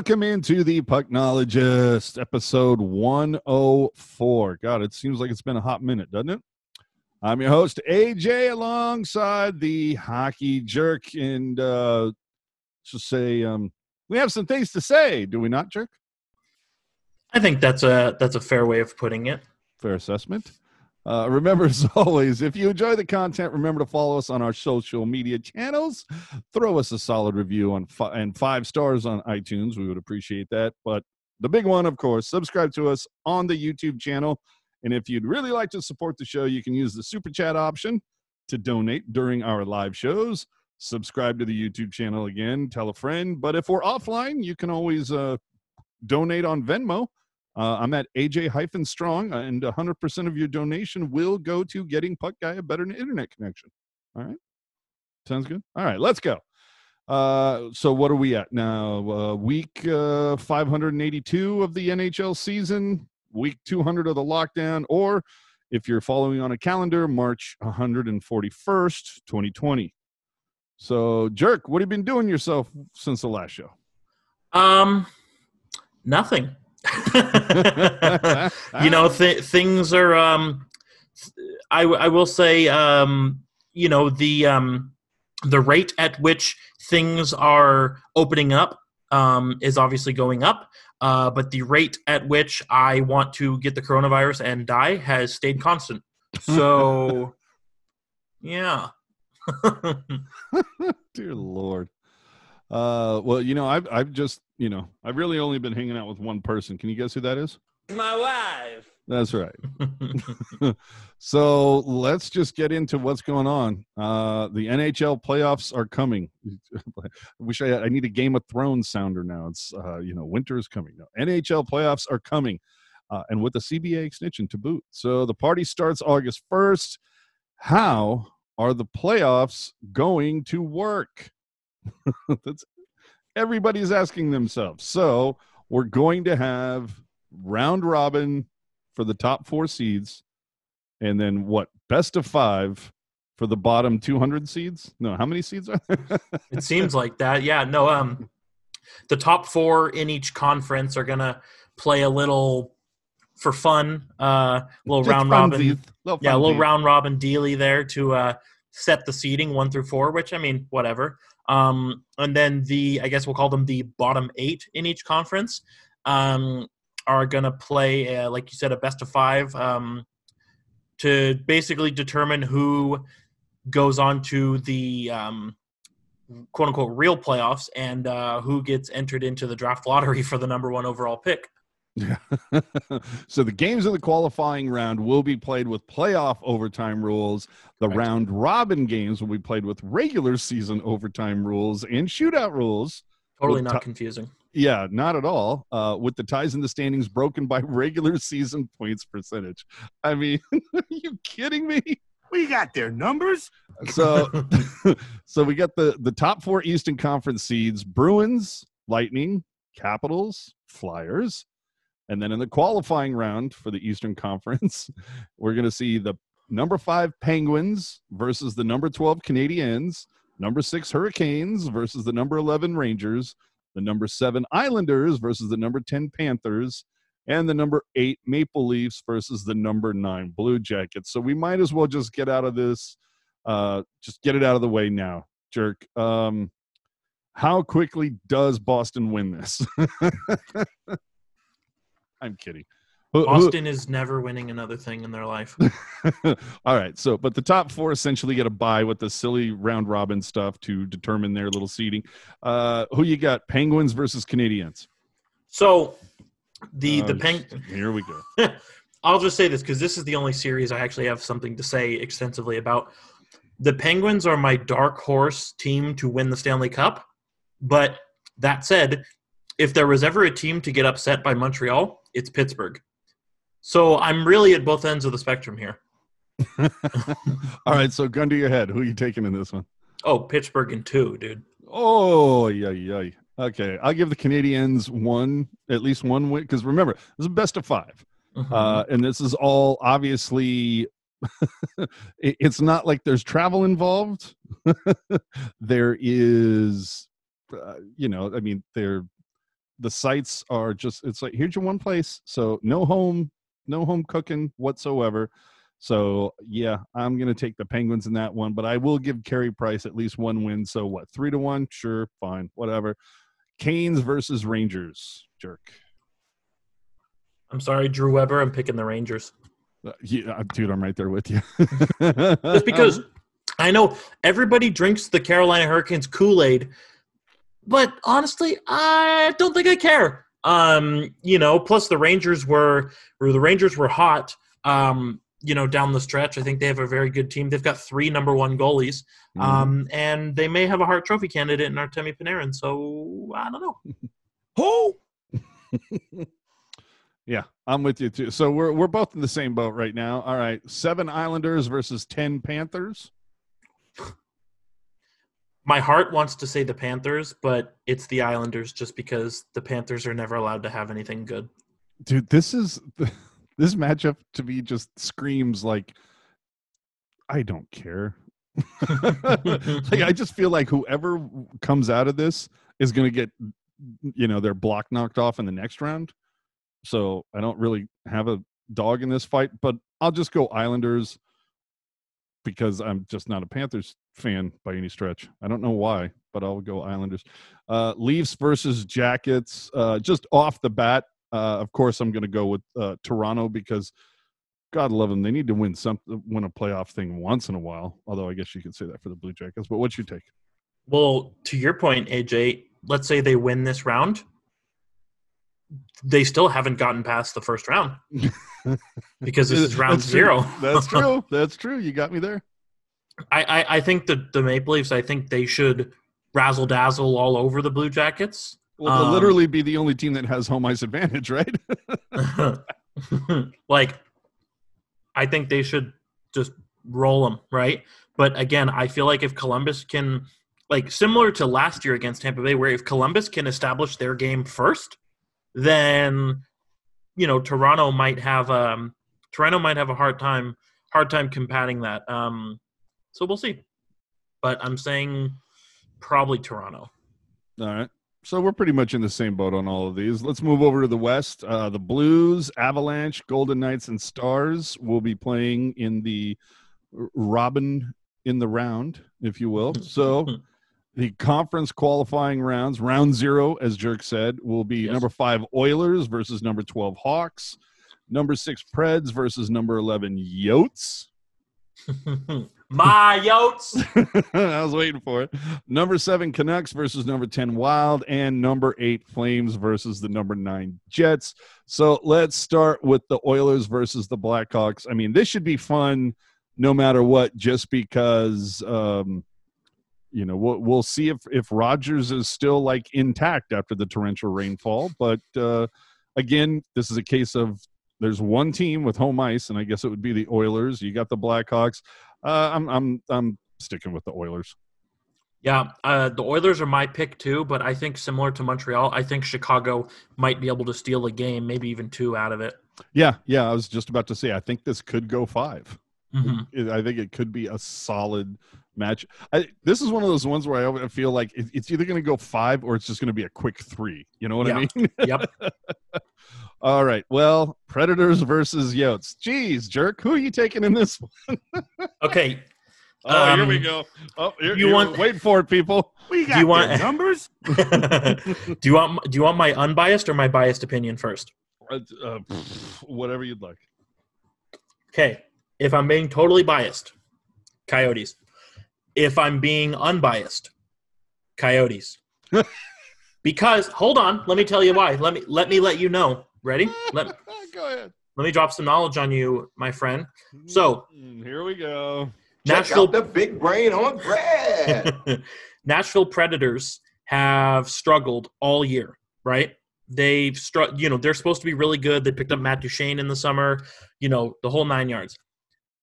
Welcome into the Pucknologist, episode 104. God, it seems like it's been a hot minute, doesn't it? I'm your host, AJ, alongside the hockey jerk. And uh, let's just say um, we have some things to say, do we not, jerk? I think that's a that's a fair way of putting it. Fair assessment. Uh, remember, as always, if you enjoy the content, remember to follow us on our social media channels. Throw us a solid review on fi- and five stars on iTunes. We would appreciate that. But the big one, of course, subscribe to us on the YouTube channel. And if you'd really like to support the show, you can use the super chat option to donate during our live shows. Subscribe to the YouTube channel again, tell a friend. But if we're offline, you can always uh, donate on Venmo. Uh, I'm at AJ hyphen strong, and 100% of your donation will go to getting Puck Guy a better internet connection. All right. Sounds good. All right, let's go. Uh, so what are we at now? Uh, week uh, 582 of the NHL season, week 200 of the lockdown, or if you're following on a calendar, March 141st, 2020. So, Jerk, what have you been doing yourself since the last show? Um, nothing. you know, th- things are. Um, I I will say, um, you know, the um, the rate at which things are opening up um, is obviously going up. Uh, but the rate at which I want to get the coronavirus and die has stayed constant. So, yeah. Dear Lord. Uh, well, you know, I've I've just you know I've really only been hanging out with one person. Can you guess who that is? My wife. That's right. so let's just get into what's going on. Uh, the NHL playoffs are coming. I wish I had, I need a Game of Thrones sounder now. It's uh, you know winter is coming. No, NHL playoffs are coming, uh, and with the CBA extension to boot. So the party starts August first. How are the playoffs going to work? That's everybody's asking themselves. So we're going to have round robin for the top four seeds, and then what? Best of five for the bottom 200 seeds. No, how many seeds are there? it seems like that. Yeah. No. Um, the top four in each conference are gonna play a little for fun. Uh, little Just round robin. Little yeah, a little round robin dealy there to uh, set the seeding one through four. Which I mean, whatever. Um, and then the I guess we'll call them the bottom eight in each conference. Um, are going to play, uh, like you said, a best of five um, to basically determine who goes on to the um, quote unquote real playoffs and uh, who gets entered into the draft lottery for the number one overall pick. Yeah. so the games of the qualifying round will be played with playoff overtime rules. The Correct. round robin games will be played with regular season overtime rules and shootout rules. Totally not t- confusing. Yeah, not at all. Uh, with the ties in the standings broken by regular season points percentage. I mean, are you kidding me? We got their numbers. So, so we got the the top four Eastern Conference seeds: Bruins, Lightning, Capitals, Flyers, and then in the qualifying round for the Eastern Conference, we're going to see the number five Penguins versus the number twelve Canadiens, number six Hurricanes versus the number eleven Rangers, the number seven Islanders versus the number ten Panthers. And the number eight Maple Leafs versus the number nine Blue Jackets. So we might as well just get out of this uh just get it out of the way now jerk um how quickly does boston win this i'm kidding Boston is never winning another thing in their life. all right so but the top four essentially get a bye with the silly round robin stuff to determine their little seeding uh who you got penguins versus canadiens So the the Oh, peng- here we go I'll just say this because this is the only series I actually have something to say extensively about. The Penguins are my dark horse team to win the Stanley Cup. But that said, if there was ever a team to get upset by Montreal, it's Pittsburgh. So I'm really at both ends of the spectrum here. all right so gun to your head who are you taking in this one Oh, Pittsburgh in two, dude. Oh, yeah, yeah. Okay, I'll give the Canadiens one, at least one win, because remember, this is a best of five, Mhm. uh, and this is all obviously. it's not like there's travel involved. there is uh, you know, I mean, they're the sites are just it's like here's your one place, so no home, no home cooking whatsoever. So yeah, I'm gonna take the Penguins in that one, but I will give Carey Price at least one win. So what, three to one? Sure, fine, whatever. Canes versus Rangers, jerk. I'm sorry, Drew Weber. I'm picking the Rangers. Uh, yeah, dude, I'm right there with you. Just because I know everybody drinks the Carolina Hurricanes Kool Aid, but honestly, I don't think I care. Um, you know, plus the Rangers were, or the Rangers were hot. Um, you know, down the stretch, I think they have a very good team. They've got three number one goalies, Mhm. um, and they may have a Hart Trophy candidate in Artemi Panarin. So I don't know. Who? Yeah, I'm with you too. So we're we're both in the same boat right now. All right, seven Islanders versus ten Panthers. My heart wants to say the Panthers, but it's the Islanders just because the Panthers are never allowed to have anything good. Dude, this is this matchup to me just screams like I don't care. like I just feel like whoever comes out of this is going to get you know their block knocked off in the next round. So I don't really have a dog in this fight, but I'll just go Islanders because I'm just not a Panthers fan by any stretch. I don't know why, but I'll go Islanders. Uh, Leafs versus Jackets. Uh, just off the bat, uh, of course, I'm going to go with uh, Toronto because God love them. They need to win some, win a playoff thing once in a while. Although I guess you could say that for the Blue Jackets. But what's your take? Well, to your point, AJ, let's say they win this round. They still haven't gotten past the first round because this is round That's true. zero. That's true. That's true. You got me there. I, I, I think the, the Maple Leafs, I think they should razzle dazzle all over the Blue Jackets. Well, they'll Um, literally be the only team that has home ice advantage, right? like, I think they should just roll them, right? But again, I feel like if Columbus can, like, similar to last year against Tampa Bay, where if Columbus can establish their game first, then you know Toronto might have um Toronto might have a hard time hard time combating that. Um, so we'll see. But I'm saying probably Toronto. All right. So we're pretty much in the same boat on all of these. Let's move over to the West. Uh, the Blues, Avalanche, Golden Knights, and Stars will be playing in the Robin in the round, if you will. So the conference qualifying rounds, round zero, as Jerk said, will be Yes. number five Oilers versus number 12 Hawks, number six Preds versus number 11 Yotes. My Yotes. I was waiting for it. Number seven Canucks versus number 10 Wild, and number eight Flames versus the number nine Jets. So let's start with the Oilers versus the Blackhawks. I mean, this should be fun no matter what, just because um, you know we'll, we'll see if if Rogers is still like intact after the torrential rainfall. But uh, again, this is a case of there's one team with home ice, and I guess it would be the Oilers. You got the Blackhawks. Uh, I'm I'm I'm sticking with the Oilers. Yeah, uh, the Oilers are my pick too, but I think similar to Montreal, I think Chicago might be able to steal a game, maybe even two out of it. Yeah, yeah. I was just about to say. I think this could go five. Mhm. I think it could be a solid match. I, this is one of those ones where I feel like it's either going to go five or it's just going to be a quick three. You know what I mean? Yep. All right. Well, Predators versus Yotes. Jeez, jerk. Who are you taking in this one? Okay. Oh, here we Um, go. Oh, here, you here- want- wait for it, people. We got you want- numbers? do you want do you want my unbiased or my biased opinion first? Uh, uh, whatever you'd like. Okay. If I'm being totally biased, Coyotes. If I'm being unbiased, Coyotes. because hold on, let me tell you why. Let me let me let you know. Ready? Let go ahead. let me drop some knowledge on you, my friend. So- Mm, here we go. Check Nashville out the big brain on Brad. Nashville Predators have struggled all year, right? They've struck, you know, they're supposed to be really good. They picked up Matt Duchene in the summer, you know, the whole nine yards.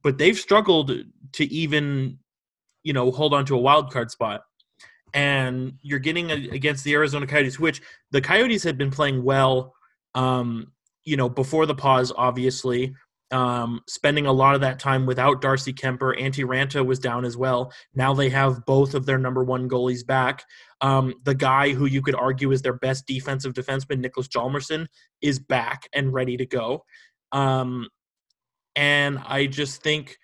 But they've struggled to even, you know, hold on to a wild card spot. And you're getting a, against the Arizona Coyotes, which the Coyotes had been playing well, um, you know, before the pause, obviously. um, spending a lot of that time without Darcy Kuemper. Antti Raanta was down as well. Now they have both of their number one goalies back. Um, the guy who you could argue is their best defensive defenseman, Nicholas Hjalmarsson, is back and ready to go. Um, and I just think,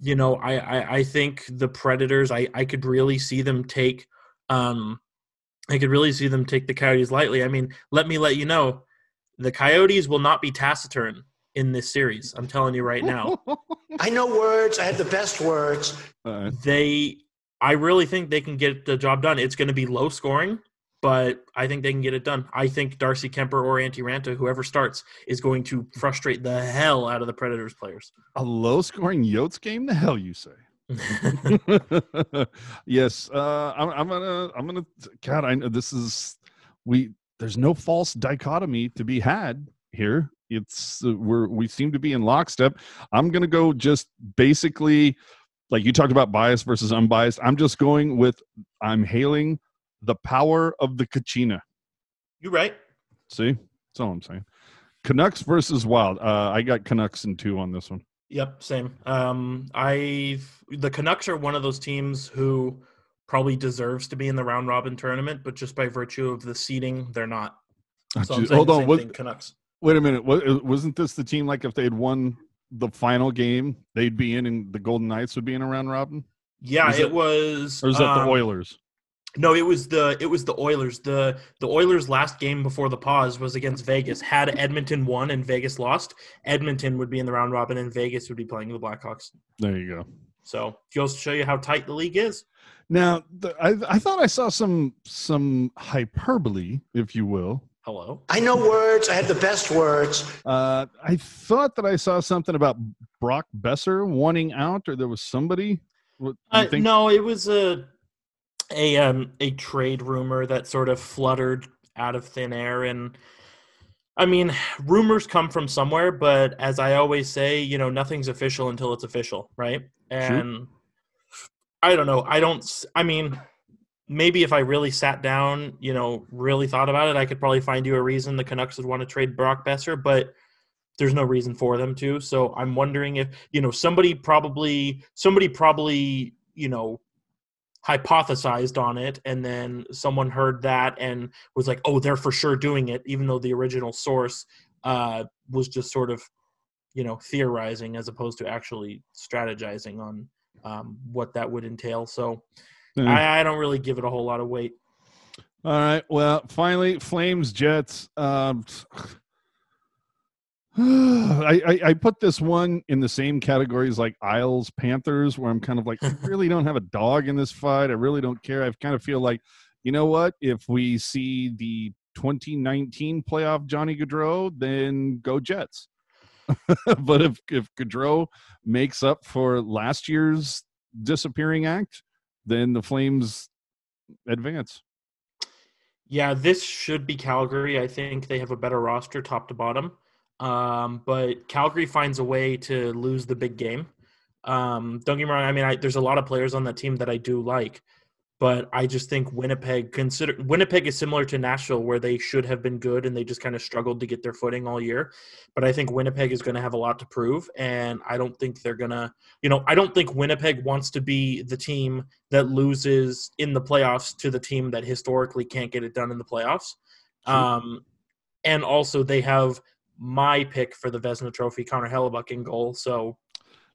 you know, I, I, I think the Predators, I, I could really see them take, um, I could really see them take the Coyotes lightly. I mean, let me let you know, the Coyotes will not be taciturn in this series. I'm telling you right now. I know words. I have the best words. All right. they I really think they can get the job done. It's going to be low scoring, but I think they can get it done. I think Darcy Kuemper or Antti Raanta, whoever starts, is going to frustrate the hell out of the Predators players. A low scoring Yotes game? The hell you say? yes, uh, I'm, I'm gonna, I'm gonna. God, I know this is we. There's no false dichotomy to be had here. It's uh, we're we seem to be in lockstep. I'm gonna go just basically, like you talked about bias versus unbiased. I'm just going with I'm hailing the power of the Kachina. you right? See, that's all I'm saying. Canucks versus Wild. Uh, I got Canucks in two on this one. Yep, same. Um, I the Canucks are one of those teams who probably deserves to be in the round robin tournament, but just by virtue of the seeding, they're not. So I'm Hold on, what, thing, Canucks. wait a minute. What, wasn't this the team like if they'd won the final game, they'd be in, and the Golden Knights would be in a round robin, Yeah, Was it, it- was. or is that um, the Oilers? No, it was the it was the Oilers. the The Oilers' last game before the pause was against Vegas. Had Edmonton won and Vegas lost, Edmonton would be in the round robin, and Vegas would be playing the Blackhawks. There you go. So goes to show you how tight the league is. Now, the, I, I thought I saw some some hyperbole, if you will. Hello. I know words. I have the best words. Uh, I thought that I saw something about Brock Boeser wanting out, or there was somebody. What, Uh, think- no, it was a a um a trade rumor that sort of fluttered out of thin air and I mean, rumors come from somewhere, but as I always say, you know, nothing's official until it's official, right? And I don't know. I don't I mean, maybe if I really sat down, you know, really thought about it, I could probably find you a reason the Canucks would want to trade Brock Boeser, but there's no reason for them to. So I'm wondering if, you know, somebody probably somebody probably, you know, hypothesized on it and then someone heard that and was like, "Oh, they're for sure doing it," even though the original source uh was just sort of, you know, theorizing as opposed to actually strategizing on um, what that would entail. So Eh. I, I don't really give it a whole lot of weight. All right. Well, finally, Flames Jets. Um, I, I I put this one in the same categories like Isles Panthers, where I'm kind of like, I really don't have a dog in this fight. I really don't care. I kind of feel like, you know what? If we see the 2019 playoff Johnny Gaudreau, then go Jets. but if if Gaudreau makes up for last year's disappearing act, then the Flames advance. Yeah, this should be Calgary. I think they have a better roster top to bottom. Um, but Calgary finds a way to lose the big game. Um, don't get me wrong. I mean, I, there's a lot of players on that team that I do like, but I just think Winnipeg consider Winnipeg is similar to Nashville, where they should have been good and they just kind of struggled to get their footing all year. But I think Winnipeg is going to have a lot to prove, and I don't think they're gonna. You know, I don't think Winnipeg wants to be the team that loses in the playoffs to the team that historically can't get it done in the playoffs. Um, and also they have my pick for the Vezina Trophy, Connor Hellebuyck in goal. So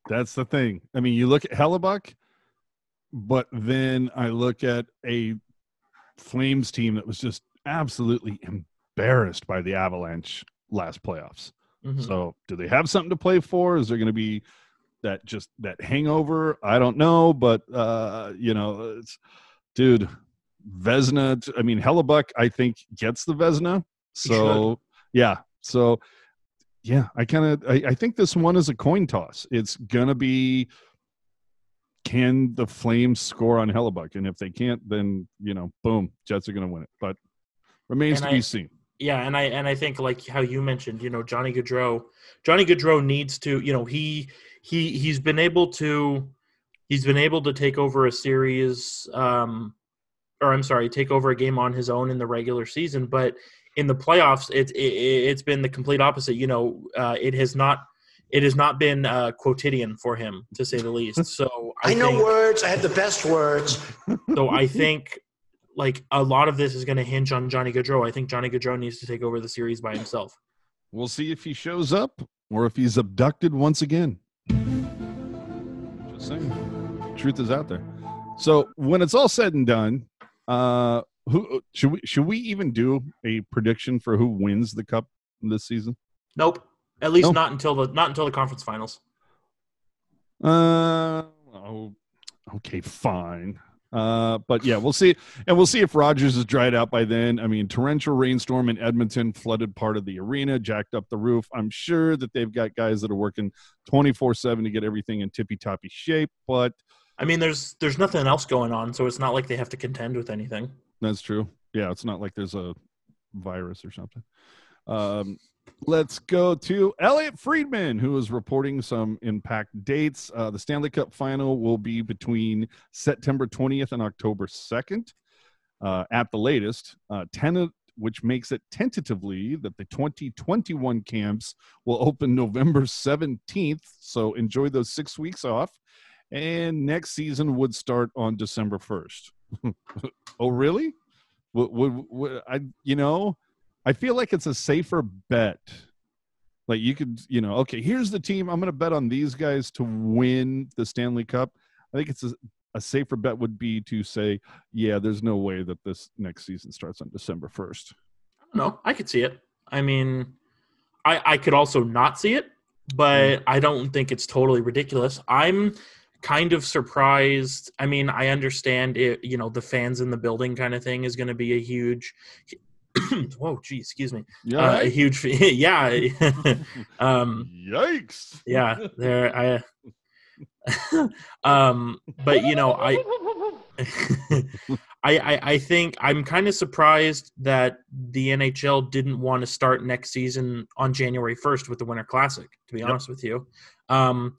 That's the thing. I mean, you look at Hellebuyck, but then I look at a Flames team that was just absolutely embarrassed by the Avalanche last playoffs. mhm. So, do they have something to play for? Is there going to be that just that hangover? I don't know, but uh, you know, it's dude, Vezina. I mean, Hellebuyck, I think gets the Vezina. So, yeah. So, yeah, I kind of I, I think this one is a coin toss. It's gonna be can the Flames score on Hellebuyck, and if they can't, then you know, boom, Jets are gonna win it. But remains And to be seen. yeah, and I and I think like how you mentioned, you know, Johnny Gaudreau, Johnny Gaudreau needs to, you know, he he he's been able to he's been able to take over a series um or I'm sorry, take over a game on his own in the regular season, but in the playoffs, it's it, it's been the complete opposite. You know, uh, it has not it has not been uh, quotidian for him to say the least. So I, I know think, words. I have the best words. so I think like a lot of this is going to hinge on Johnny Gaudreau. I think Johnny Gaudreau needs to take over the series by himself. We'll see if he shows up or if he's abducted once again. Just saying. Truth is out there. So when it's all said and done, uh who should we should we even do a prediction for who wins the cup this season? Nope. At least Nope. not until the not until the conference finals. Uh oh, okay, fine. Uh, but yeah, we'll see, and we'll see if Rogers is dried out by then. I mean, torrential rainstorm in Edmonton flooded part of the arena, jacked up the roof. I'm sure that they've got guys that are working 24 seven to get everything in tippy toppy shape, but I mean, there's there's nothing else going on, so it's not like they have to contend with anything. That's true. Yeah, it's not like there's a virus or something. Um, let's go to Elliotte Friedman, who is reporting some impact dates. Uh, the Stanley Cup final will be between September 20th and October 2nd uh, at the latest. Uh, ten- which makes it tentatively that the 2021 camps will open November 17th. So enjoy those six weeks off. And next season would start on December 1st. oh, really? Would, would, would I, you know, I feel like it's a safer bet. Like you could, you know, okay, here's the team. I'm going to bet on these guys to win the Stanley Cup. I think it's a, a safer bet would be to say, yeah, there's no way that this next season starts on December 1st. No, I could see it. I mean, I I could also not see it, but hmm. I don't think it's totally ridiculous. I'm kind of surprised. I mean, I understand it. You know, the fans in the building kind of thing is going to be a huge. Whoa, gee, excuse me. Yeah. Uh, a huge, yeah, um, Yikes. yeah. There, I. um, but you know, I. I, I, I think I'm kind of surprised that the NHL didn't want to start next season on January 1st with the Winter Classic, to be Yep. honest with you. Um,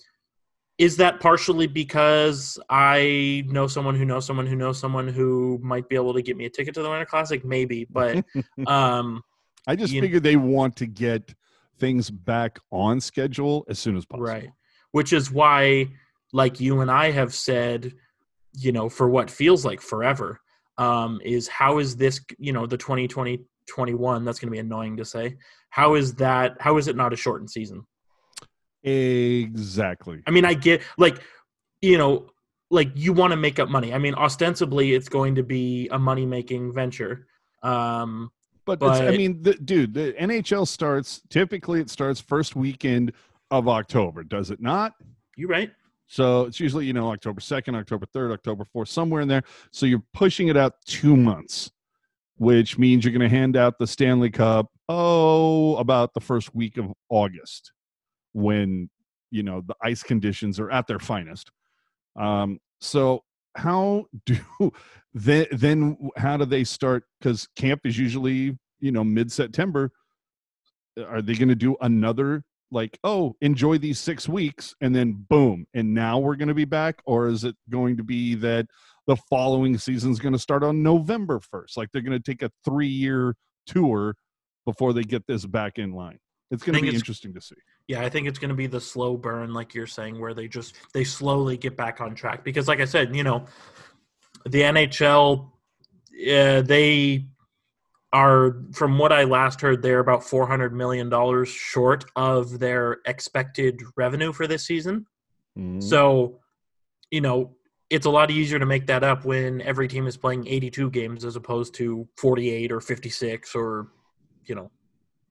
is that partially because I know someone who knows someone who knows someone who might be able to get me a ticket to the Winter Classic? Maybe, but um, I just you- figured they want to get things back on schedule as soon as possible. Right. Which is why, like you and I have said, you know, for what feels like forever, um, is how is this, you know, the 2020 21, that's going to be annoying to say. How is that, how is it not a shortened season? Exactly. I mean, I get, like, you know, like you want to make up money. I mean, ostensibly, it's going to be a money making venture. Um, But, it's, I mean, the, dude, the NHL starts typically it starts first weekend of October, does it not? you right? So it's usually, you know, October 2nd, October 3rd, October 4th, somewhere in there. So you're pushing it out two months, which means you're going to hand out the Stanley Cup, oh, about the first week of August when, you know, the ice conditions are at their finest. Um, so how do then, then how do they start? Because camp is usually, you know, mid September. Are they going to do another like, oh, enjoy these six weeks and then boom, and now we're going to be back? Or is it going to be that the following season's going to start on November 1st? Like they're going to take a three year tour before they get this back in line. It's going to be interesting to see. Yeah, I think it's going to be the slow burn, like you're saying, where they just they slowly get back on track. Because, like I said, you know, the NHL, uh, they are, from what I last heard, they're about four hundred million dollars short of their expected revenue for this season. Mhm. So, you know, it's a lot easier to make that up when every team is playing 82 games as opposed to 48 or 56 or, you know,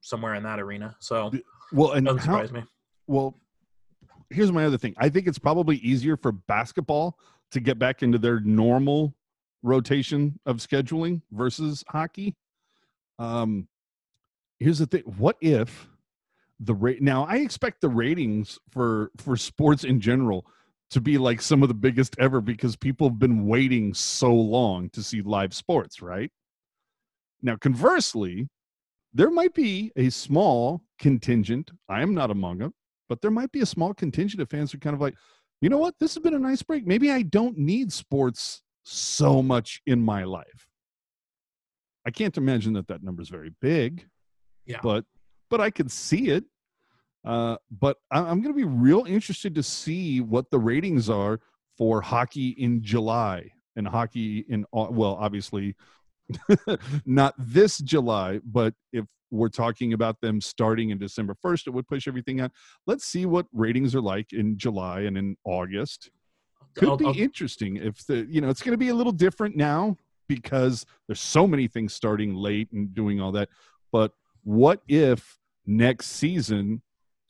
somewhere in that arena. So, well, and doesn't surprise me. well, here's my other thing. I think it's probably easier for basketball to get back into their normal rotation of scheduling versus hockey. Um, here's the thing: what if the rate? Now, I expect the ratings for for sports in general to be like some of the biggest ever because people have been waiting so long to see live sports, right? Now, conversely, there might be a small contingent. I am not among them, but there might be a small contingent of fans who are kind of like, you know what? This has been a nice break. Maybe I don't need sports so much in my life. I can't imagine that that number is very big. Yeah. But but I could see it. Uh, but I'm going to be real interested to see what the ratings are for hockey in July and hockey in well, obviously not this July, but if we're talking about them starting in December 1st, it would push everything out. Let's see what ratings are like in July and in August. Could I'll- be I'll- interesting if the you know it's going to be a little different now because there's so many things starting late and doing all that. But what if next season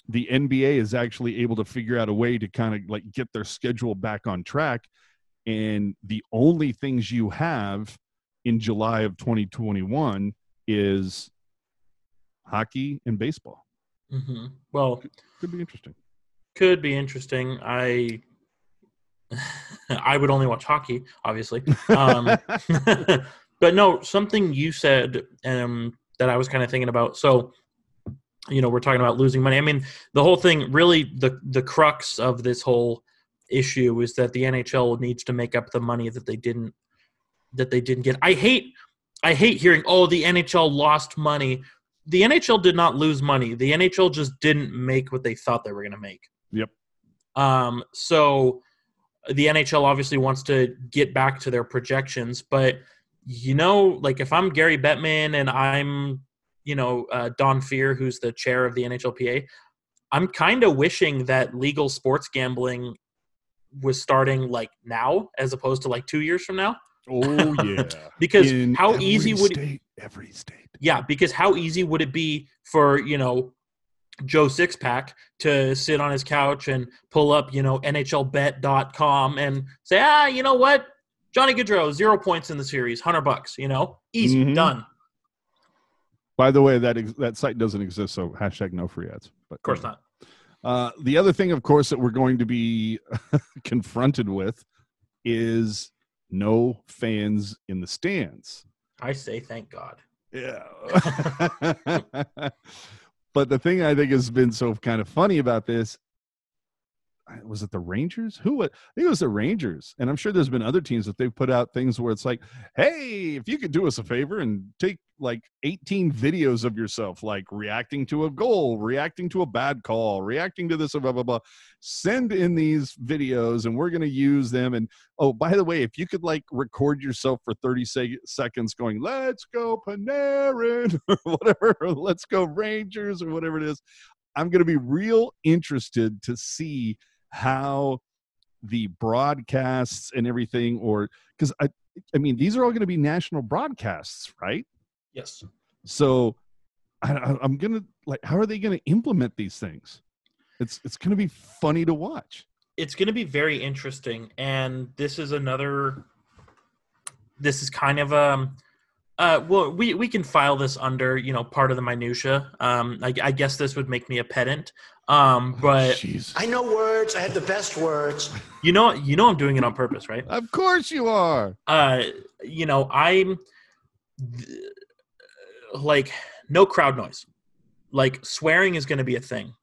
the NBA is actually able to figure out a way to kind of like get their schedule back on track and the only things you have in July of 2021 is hockey and baseball. Mhm. Well, Could be interesting. could be interesting. I I would only watch hockey, obviously. Um, but no, something you said um, that I was kind of thinking about. So, you know, we're talking about losing money. I mean, the whole thing, really, the the crux of this whole issue is that the NHL needs to make up the money that they didn't that they didn't get. I hate I hate hearing, oh, the NHL lost money. The NHL did not lose money. The NHL just didn't make what they thought they were going to make. Yep. Um, so the NHL obviously wants to get back to their projections, but you know, like if I'm Gary Bettman and I'm, you know, uh, Don Fehr, who's the chair of the NHLPA, I'm kind of wishing that legal sports gambling was starting like now as opposed to like two years from now. Oh yeah. Because In how easy would state, every state. yeah, because how easy would it be for, you know, Joe Sixpack to sit on his couch and pull up, you know, NHLBet.com and say, ah, you know what? Johnny Gaudreau, zero points in the series, 100 bucks, you know? Easy, Mhm. done. By the way, that ex- that site doesn't exist, so hashtag no free ads. But Of course not. Uh, the other thing, of course, that we're going to be confronted with is no fans in the stands. I say thank God. Yeah. but the thing I think has been so kind of funny about this was it the Rangers? Who? wa- I think it was the Rangers, and I'm sure there's been other teams that they've put out things where it's like, "Hey, if you could do us a favor and take like 18 videos of yourself, like reacting to a goal, reacting to a bad call, reacting to this, blah blah blah, send in these videos, and we're to use them. And oh, by the way, if you could like record yourself for 30 sec- seconds, going, "Let's go Panarin," or whatever, or "Let's go Rangers," or whatever it is, I'm going to be real interested to see how the broadcasts and everything or because i i mean these are all going to be national broadcasts right? Yes. so I, i'm gonna like how are they going to implement these things? It's it's going to be funny to watch. It's going to be very interesting and this is another this is kind of um uh well we we can file this under you know part of the minutia. Um i, I guess this would make me a pedant um but Jeez. I know words. I have the best words. you know you know i'm doing it on purpose right of course you are uh you know i'm like no crowd noise like swearing is going to be a thing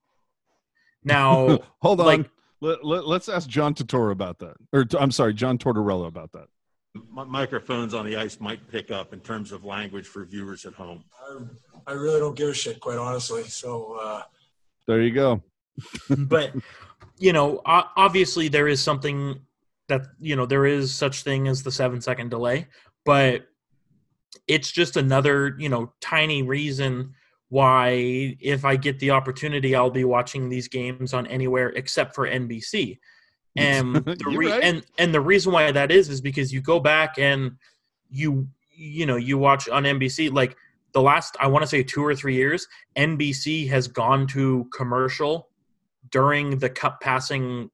now hold on like- let, let, let's ask john Tortora about that or I'm sorry john tortorella about that mi- microphones on the ice might pick up in terms of language for viewers at home. I, I really don't give a shit, quite honestly. So uh, there you go but you know obviously there is something that you know there is such thing as the seven second delay but it's just another you know tiny reason why if i get the opportunity i'll be watching these games on anywhere except for nbc and the re- right. and and the reason why that is is because you go back and you you know you watch on nbc like the last i want to say two or three years nbc has gone to commercial during the cup passing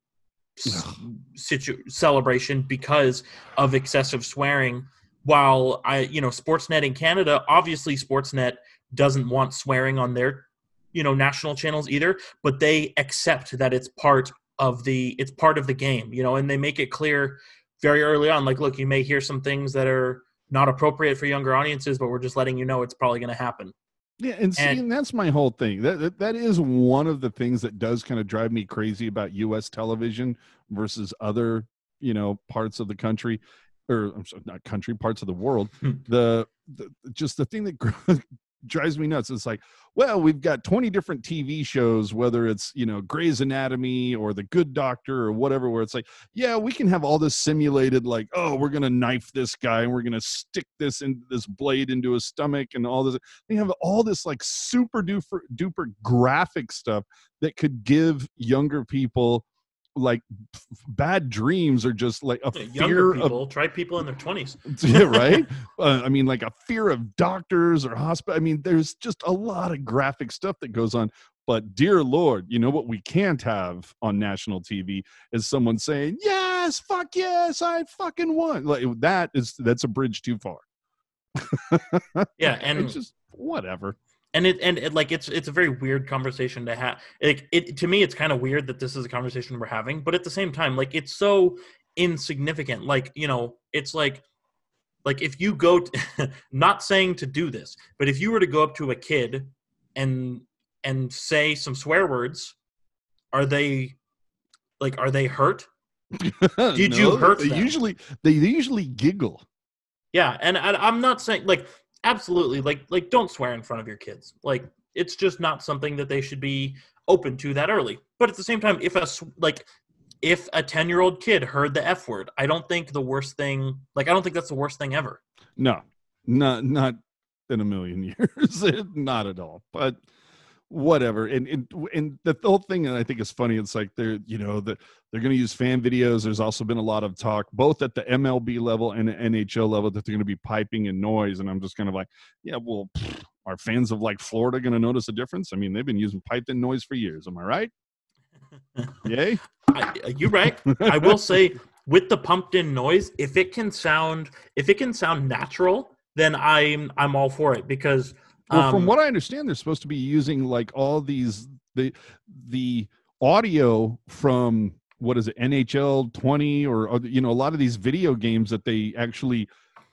situ- celebration because of excessive swearing. While i you know sportsnet in canada obviously sportsnet doesn't want swearing on their you know national channels either but they accept that it's part of the it's part of the game you know and they make it clear very early on like look you may hear some things that are not appropriate for younger audiences but we're just letting you know it's probably going to happen Yeah, and see, And- and that's my whole thing. That, that that is one of the things that does kind of drive me crazy about U.S. television versus other, you know, parts of the country, or I'm sorry, not country, parts of the world. Hmm. the, the just the thing that drives me nuts. It's like, well, we've got 20 different TV shows, whether it's, you know, Grey's Anatomy or The Good Doctor or whatever, where it's like, yeah, we can have all this simulated, like, oh, we're going to knife this guy and we're going to stick this in this blade into his stomach and all this. We have all this like super duper, duper graphic stuff that could give younger people like f- bad dreams or just like a Yeah, fear Younger of people, try people in their twenties. yeah, right. Uh, I mean, like a fear of doctors or hospital. I mean, there's just a lot of graphic stuff that goes on. But dear Lord, you know what we can't have on national TV is someone saying, "Yes, fuck yes, I fucking won." Like that is that's a bridge too far. Yeah, and it's just whatever. And it and it, like it's it's a very weird conversation to have like it to me it's kind of weird that this is a conversation we're having but at the same time like it's so insignificant like you know it's like like if you go to, not saying to do this but if you were to go up to a kid and and say some swear words are they like are they hurt Did you hurt They them? usually they usually giggle. Yeah, and I, I'm not saying like absolutely like like don't swear in front of your kids. Like it's just not something that they should be open to that early. But at the same time, if a like if a 10 year old kid heard the f word, I don't think the worst thing like I don't think that's the worst thing ever. No, not not in a million years, not at all. But whatever. And and and the whole thing that I think is funny. It's like they're you know that they're going to use fan videos. There's also been a lot of talk, both at the MLB level and the NHL level, that they're going to be piping in noise. And I'm just kind of like, yeah, well, pfft, are fans of like Florida going to notice a difference? I mean, they've been using piped in noise for years. Am I right? Yay. I, uh, you're right. I will say with the pumped in noise, if it can sound if it can sound natural, then I'm I'm all for it because Well, from um, what I understand, they're supposed to be using like all these the the audio from what is it NHL 20 or, or you know a lot of these video games that they actually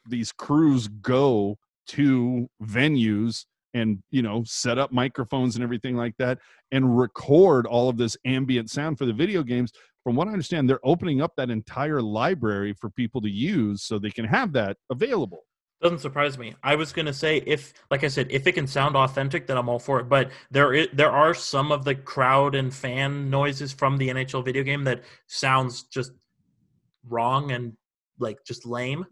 these crews go to venues and you know set up microphones and everything like that and record all of this ambient sound for the video games. From what i understand they're opening up that entire library for people to use so they can have that available Doesn't surprise me. I was gonna say if, like I said, if it can sound authentic, then I'm all for it. But there, is, there are some of the crowd and fan noises from the NHL video game that sounds just wrong and like just lame.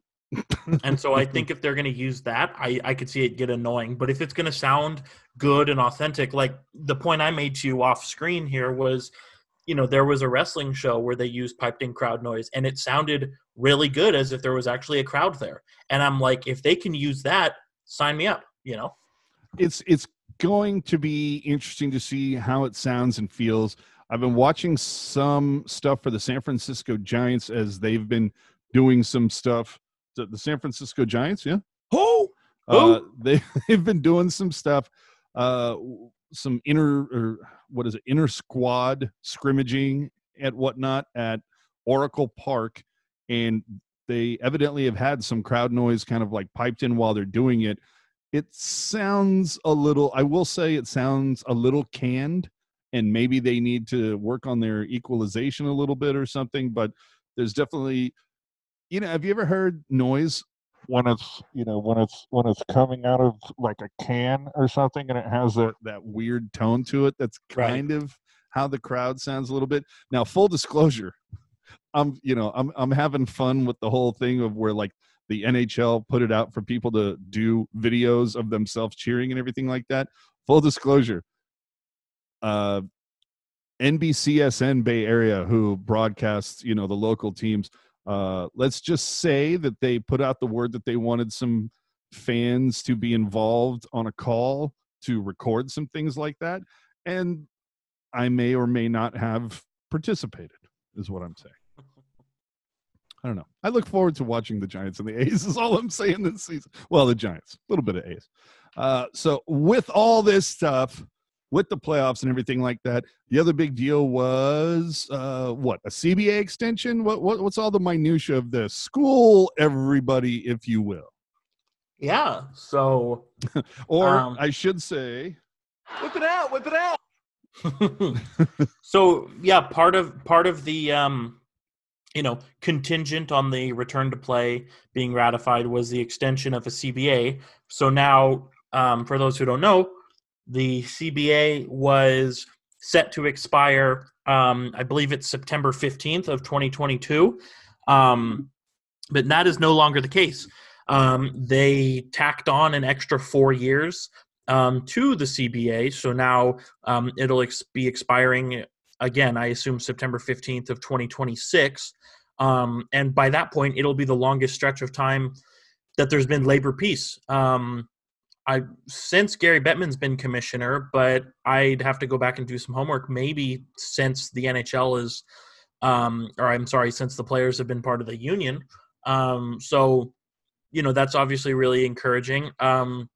and so I think if they're gonna use that, I I could see it get annoying. But if it's gonna sound good and authentic, like the point I made to you off screen here was, you know, there was a wrestling show where they used piped in crowd noise, and it sounded really good as if there was actually a crowd there. And I'm like, if they can use that, sign me up. You know, it's it's going to be interesting to see how it sounds and feels. I've been watching some stuff for the San Francisco Giants as they've been doing some stuff. The, the San Francisco Giants, yeah. Who? Uh, they they've been doing some stuff, uh, some inner or what is it, inner squad scrimmaging at whatnot at Oracle Park, and they evidently have had some crowd noise kind of like piped in while they're doing it. It sounds a little. I will say it sounds a little canned, and maybe they need to work on their equalization a little bit or something. But there's definitely, you know, have you ever heard noise when it's you know when it's when it's coming out of like a can or something and it has that that weird tone to it that's Right. kind of how the crowd sounds a little bit now full disclosure i'm you know i'm i'm having fun with the whole thing of where like the nhl put it out for people to do videos of themselves cheering and everything like that full disclosure uh nbcsn bay area who broadcasts you know the local teams uh, let's just say that they put out the word that they wanted some fans to be involved on a call to record some things like that. And I may or may not have participated, is what I'm saying. I don't know. I look forward to watching the Giants and the A's, is all I'm saying this season. Well, the Giants, a little bit of A's. Uh, so, with all this stuff, with the playoffs and everything like that, the other big deal was uh, what a CBA extension. What, what what's all the minutia of this? School everybody, if you will, yeah. So, or Um, I should say, Whip it out, whip it out. so yeah, part of part of the um, you know contingent on the return to play being ratified was the extension of a CBA. So now um, for those who don't know, the CBA was set to expire. Um, I believe it's September 15th of 2022. Um, but that is no longer the case. Um, they tacked on an extra four years um, to the CBA, so now um, it'll ex- be expiring again. I assume September 15th of 2026, um, and by that point, it'll be the longest stretch of time that there's been labor peace. Um, I since Gary Bettman's been commissioner, but I'd have to go back and do some homework. Maybe since the NHL is, um, or I'm sorry, since the players have been part of the union. Um, so, you know, that's obviously really encouraging. Um,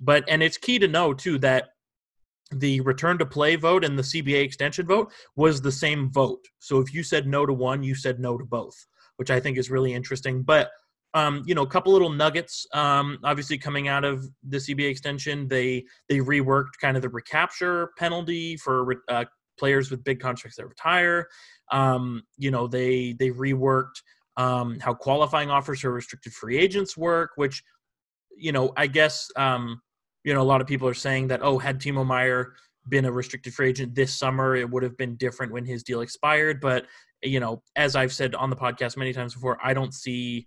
but and it's key to know too that the return to play vote and the CBA extension vote was the same vote. So if you said no to one, you said no to both, which I think is really interesting. But um, you know, a couple little nuggets. Um, obviously, coming out of the CBA extension, they they reworked kind of the recapture penalty for uh, players with big contracts that retire. Um, you know, they they reworked um, how qualifying offers for restricted free agents work, which you know, I guess um, you know a lot of people are saying that oh, had Timo Meier been a restricted free agent this summer, it would have been different when his deal expired. But you know, as I've said on the podcast many times before, I don't see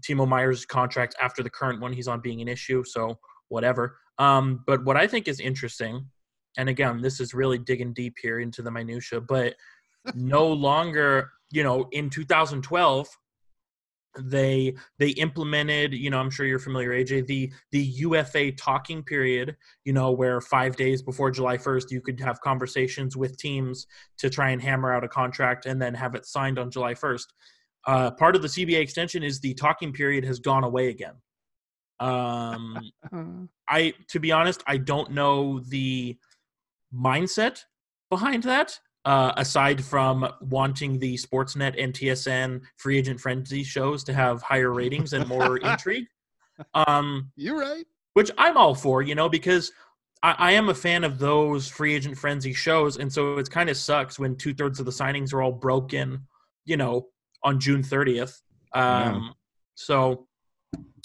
Timo Meier's contract after the current one he's on being an issue. So whatever. Um, but what I think is interesting, and again, this is really digging deep here into the minutia, but no longer, you know, in 2012, they they implemented you know i'm sure you're familiar aj the the ufa talking period you know where five days before july 1st you could have conversations with teams to try and hammer out a contract and then have it signed on july 1st uh, part of the CBA extension is the talking period has gone away again. Um, I, to be honest, I don't know the mindset behind that. Uh, aside from wanting the Sportsnet and TSN free agent frenzy shows to have higher ratings and more intrigue, um, You're right. which I'm all for, you know, because I, I am a fan of those free agent frenzy shows, and so it kind of sucks when two thirds of the signings are all broken, you know, on June 30th. Um, Yeah. So,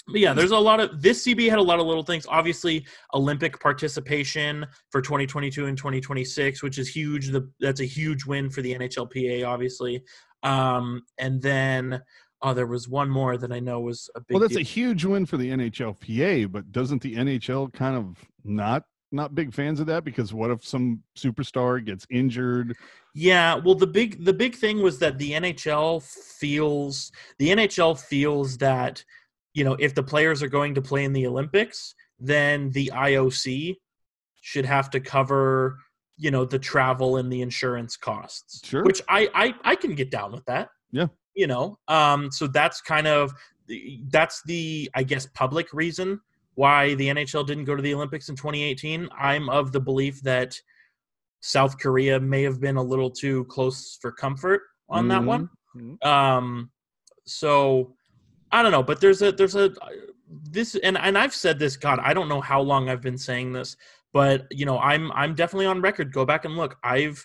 but yeah, there's a lot of this CB had a lot of little things. Obviously, Olympic participation for 2022 and 2026, which is huge. The, that's a huge win for the NHLPA, obviously. Um, and then, oh, there was one more that I know was a big. Well, that's deal. a huge win for the NHLPA, but doesn't the NHL kind of not not big fans of that because what if some superstar gets injured? Yeah, well the big the big thing was that the NHL feels the NHL feels that you know if the players are going to play in the Olympics, then the IOC should have to cover you know the travel and the insurance costs. Sure. Which I I I can get down with that. Yeah. You know, um so that's kind of the- that's the I guess public reason why the NHL didn't go to the Olympics in 2018. I'm of the belief that South Korea may have been a little too close for comfort on that one. Mhm. Um, so I don't know, but there's a there's a this and and I've said this. God, I don't know how long I've been saying this, but you know, I'm I'm definitely on record. Go back and look. I've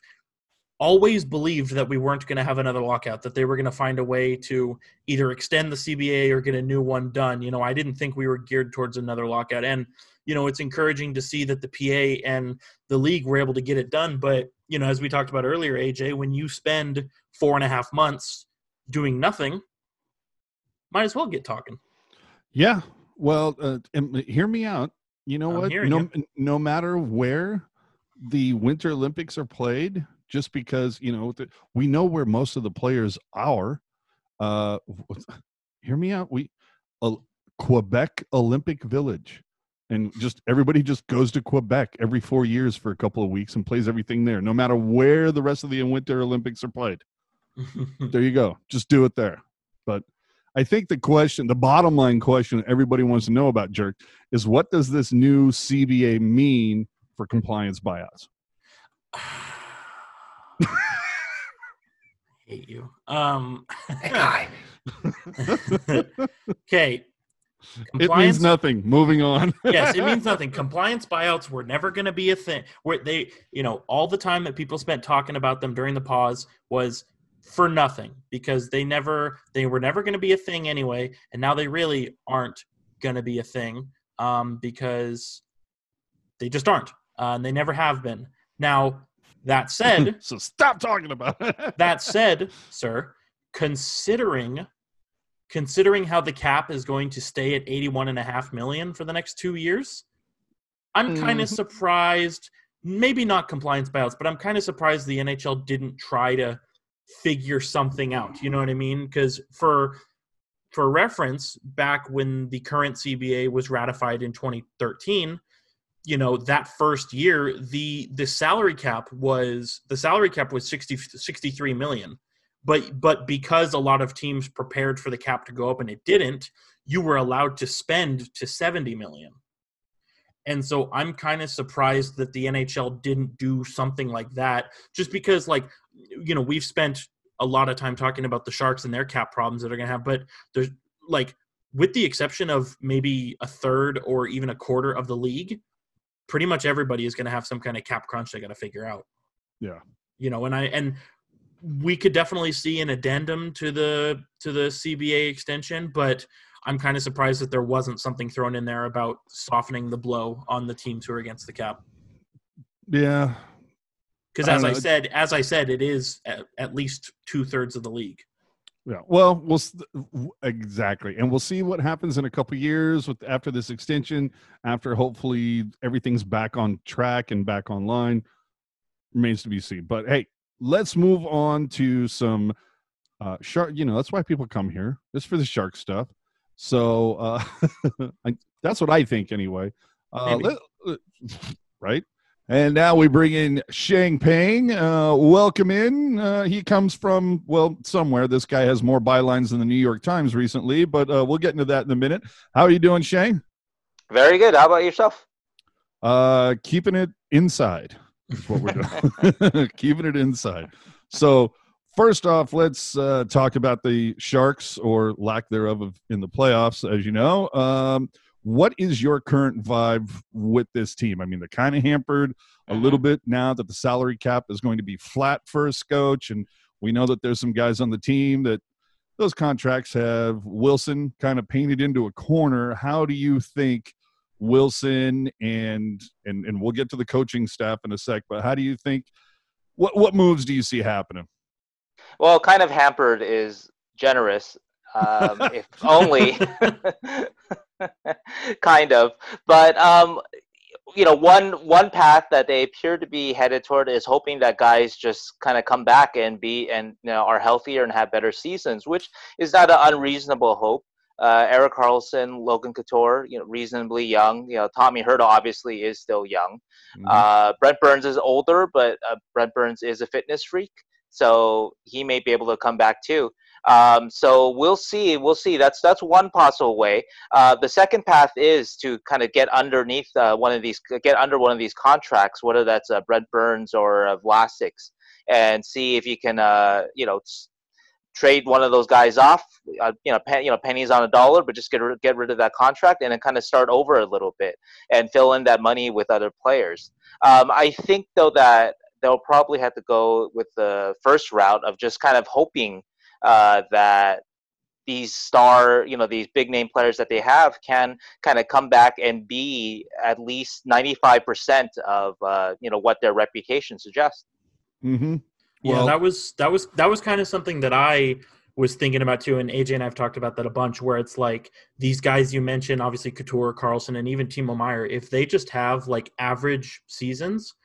always believed that we weren't going to have another lockout. That they were going to find a way to either extend the CBA or get a new one done. You know, I didn't think we were geared towards another lockout, and you know, it's encouraging to see that the PA and the league were able to get it done. But you know, as we talked about earlier, AJ, when you spend four and a half months doing nothing, might as well get talking. Yeah. Well, uh, hear me out. You know I'm what? No, no matter where the Winter Olympics are played, just because you know the, we know where most of the players are. Uh, hear me out. We uh, Quebec Olympic Village, and just everybody just goes to Quebec every four years for a couple of weeks and plays everything there, no matter where the rest of the Winter Olympics are played. There you go. Just do it there. But I think the question, the bottom line question everybody wants to know about Jerk is what does this new CBA mean for compliance buyouts? I hate you. Um, Hey, guy. okay. It means nothing. Moving on. yes, it means nothing. Compliance buyouts were never going to be a thing. Where they, you know, all the time that people spent talking about them during the pause was for nothing because they never, they were never going to be a thing anyway, and now they really aren't going to be a thing um, because they just aren't, uh, and they never have been. Now that said, so stop talking about it. that said, sir, considering considering how the cap is going to stay at 81 and a half million for the next two years, I'm kind of Mhm. surprised. Maybe not compliance buyouts, but I'm kind of surprised the NHL didn't try to figure something out. You know what I mean? Because for for reference, back when the current CBA was ratified in 2013, you know that first year the the salary cap was the salary cap was 60 63 million but but because a lot of teams prepared for the cap to go up and it didn't you were allowed to spend to 70 million and so i'm kind of surprised that the nhl didn't do something like that just because like you know we've spent a lot of time talking about the sharks and their cap problems that are going to have but there's like with the exception of maybe a third or even a quarter of the league pretty much everybody is going to have some kind of cap crunch they got to figure out Yeah. you know and i and we could definitely see an addendum to the to the cba extension but i'm kind of surprised that there wasn't something thrown in there about softening the blow on the teams who are against the cap Yeah. Because as don't i said as i said it is at, at least two-thirds of the league Yeah. Well, we'll exactly, and we'll see what happens in a couple years with after this extension. After hopefully everything's back on track and back online, remains to be seen. But hey, let's move on to some uh shark. You know, that's why people come here. It's for the shark stuff. So uh I, that's what I think anyway. Uh, let- let- right. And now we bring in Sheng Peng. Uh, welcome in. Uh, he comes from, well, somewhere. This guy has more bylines than the New York Times recently, but uh, we'll get into that in a minute. How are you doing, Sheng? Very good. How about yourself? Uh, keeping it inside is what we're doing. keeping it inside. So, first off, let's uh, talk about the Sharks or lack thereof of, in the playoffs, as you know. Um, what is your current vibe with this team? I mean, they're kind of hampered a little bit now that the salary cap is going to be flat for a coach, and we know that there's some guys on the team that those contracts have Wilson kind of painted into a corner. How do you think Wilson and and and we'll get to the coaching staff in a sec, but how do you think what what moves do you see happening? Well, kind of hampered is generous. Um, if only, kind of. But um, you know, one one path that they appear to be headed toward is hoping that guys just kind of come back and be and you know are healthier and have better seasons, which is not an unreasonable hope. Uh, Erik Karlsson, Logan Couture, you know, reasonably young. You know, Tommy Hertl obviously is still young. Uh, Brent Burns is older, but uh, Brent Burns is a fitness freak, so he may be able to come back too. Um, so we'll see. We'll see. That's that's one possible way. Uh, the second path is to kind of get underneath uh, one of these, get under one of these contracts, whether that's uh, Brent Burns or uh, Vlasic's, and see if you can, uh, you know, trade one of those guys off. Uh, you know, pen, you know, pennies on a dollar, but just get get rid of that contract and then kind of start over a little bit and fill in that money with other players. Um, I think though that they'll probably have to go with the first route of just kind of hoping uh, that these star, you know, these big name players that they have can kind of come back and be at least 95% of, uh, you know, what their reputation suggests. Mm-hmm. yeah that was that was that was kind of something that i was thinking about too and aj and i've talked about that a bunch where it's like these guys you mentioned obviously couture karlsson and even timo meier if they just have like average seasons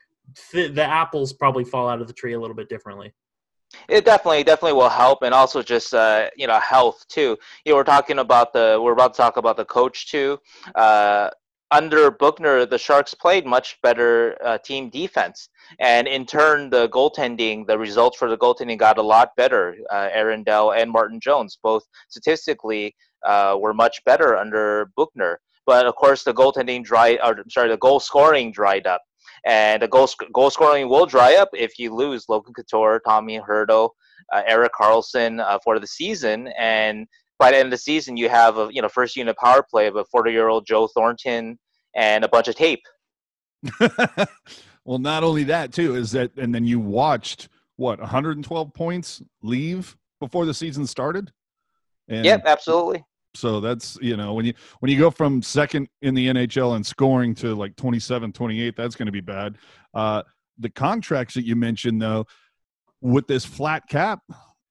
th- the apples probably fall out of the tree a little bit differently It definitely, definitely will help, and also just uh, you know health too. You know, we're talking about the we're about to talk about the coach too. Uh, under Boughner, the Sharks played much better uh, team defense, and in turn, the goaltending, the results for the goaltending got a lot better. Uh, Aaron Dell and Martin Jones, both statistically, uh, were much better under Boughner. But of course, the goaltending dry, or sorry, the goal scoring dried up and the goal sc- goal scoring will dry up if you lose Logan Couture, Tommy Hertl, uh, Erik Karlsson uh, for the season, and by the end of the season you have a you know first unit power play of a 40 year old Joe Thornton and a bunch of tape. well, not only that too is that, and then you watched what 112 points leave before the season started. And Yep, absolutely. So that's you know when you when you go from second in the NHL and scoring to like 27, 28, that's going to be bad. Uh, the contracts that you mentioned though, with this flat cap,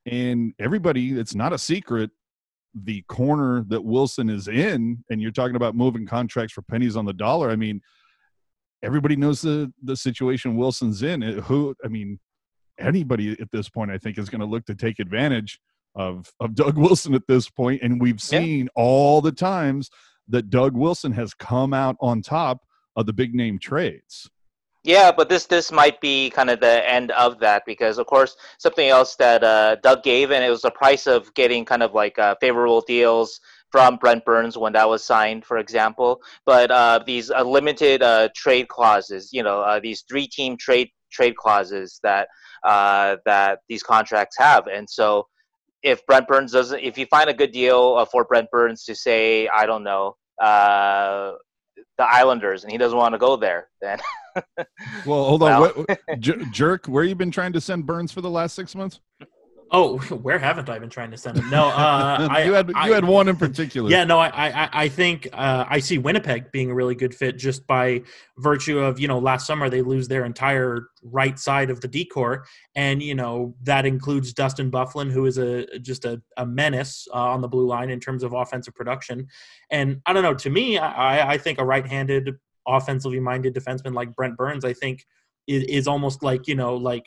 and everybody, it's not a secret. The corner that Wilson is in, and you're talking about moving contracts for pennies on the dollar. I mean, everybody knows the the situation Wilson's in. Who, I mean, anybody at this point, I think, is going to look to take advantage of of Doug Wilson at this point, and we've Yeah. seen all the times that Doug Wilson has come out on top of the big name trades. Yeah, but this this might be kind of the end of that because, of course, something else that uh, Doug gave, and it was the price of getting kind of like uh, favorable deals from Brent Burns when that was signed, for example. But uh, these uh, limited uh, trade clauses, you know, uh, these three-team trade trade clauses that uh, that these contracts have, and so if Brent Burns doesn't, if you find a good deal uh, for Brent Burns to say, I don't know, uh, the Islanders, and he doesn't want to go there, then. Well, hold on, Well. what, jerk, where you been trying to send Burns for the last six months? Oh, where haven't I been trying to send him? No, uh, I, you had you I- had one in particular. Yeah, no, I, I, I think uh, I see Winnipeg being a really good fit just by virtue of you know last summer they lose their entire right side of the D corps, and you know that includes Dustin Byfuglien, who is a just a, a menace uh, on the blue line in terms of offensive production, and I don't know. To me, I, I think a right-handed, offensively minded defenseman like Brent Burns, I think is, is almost like you know like.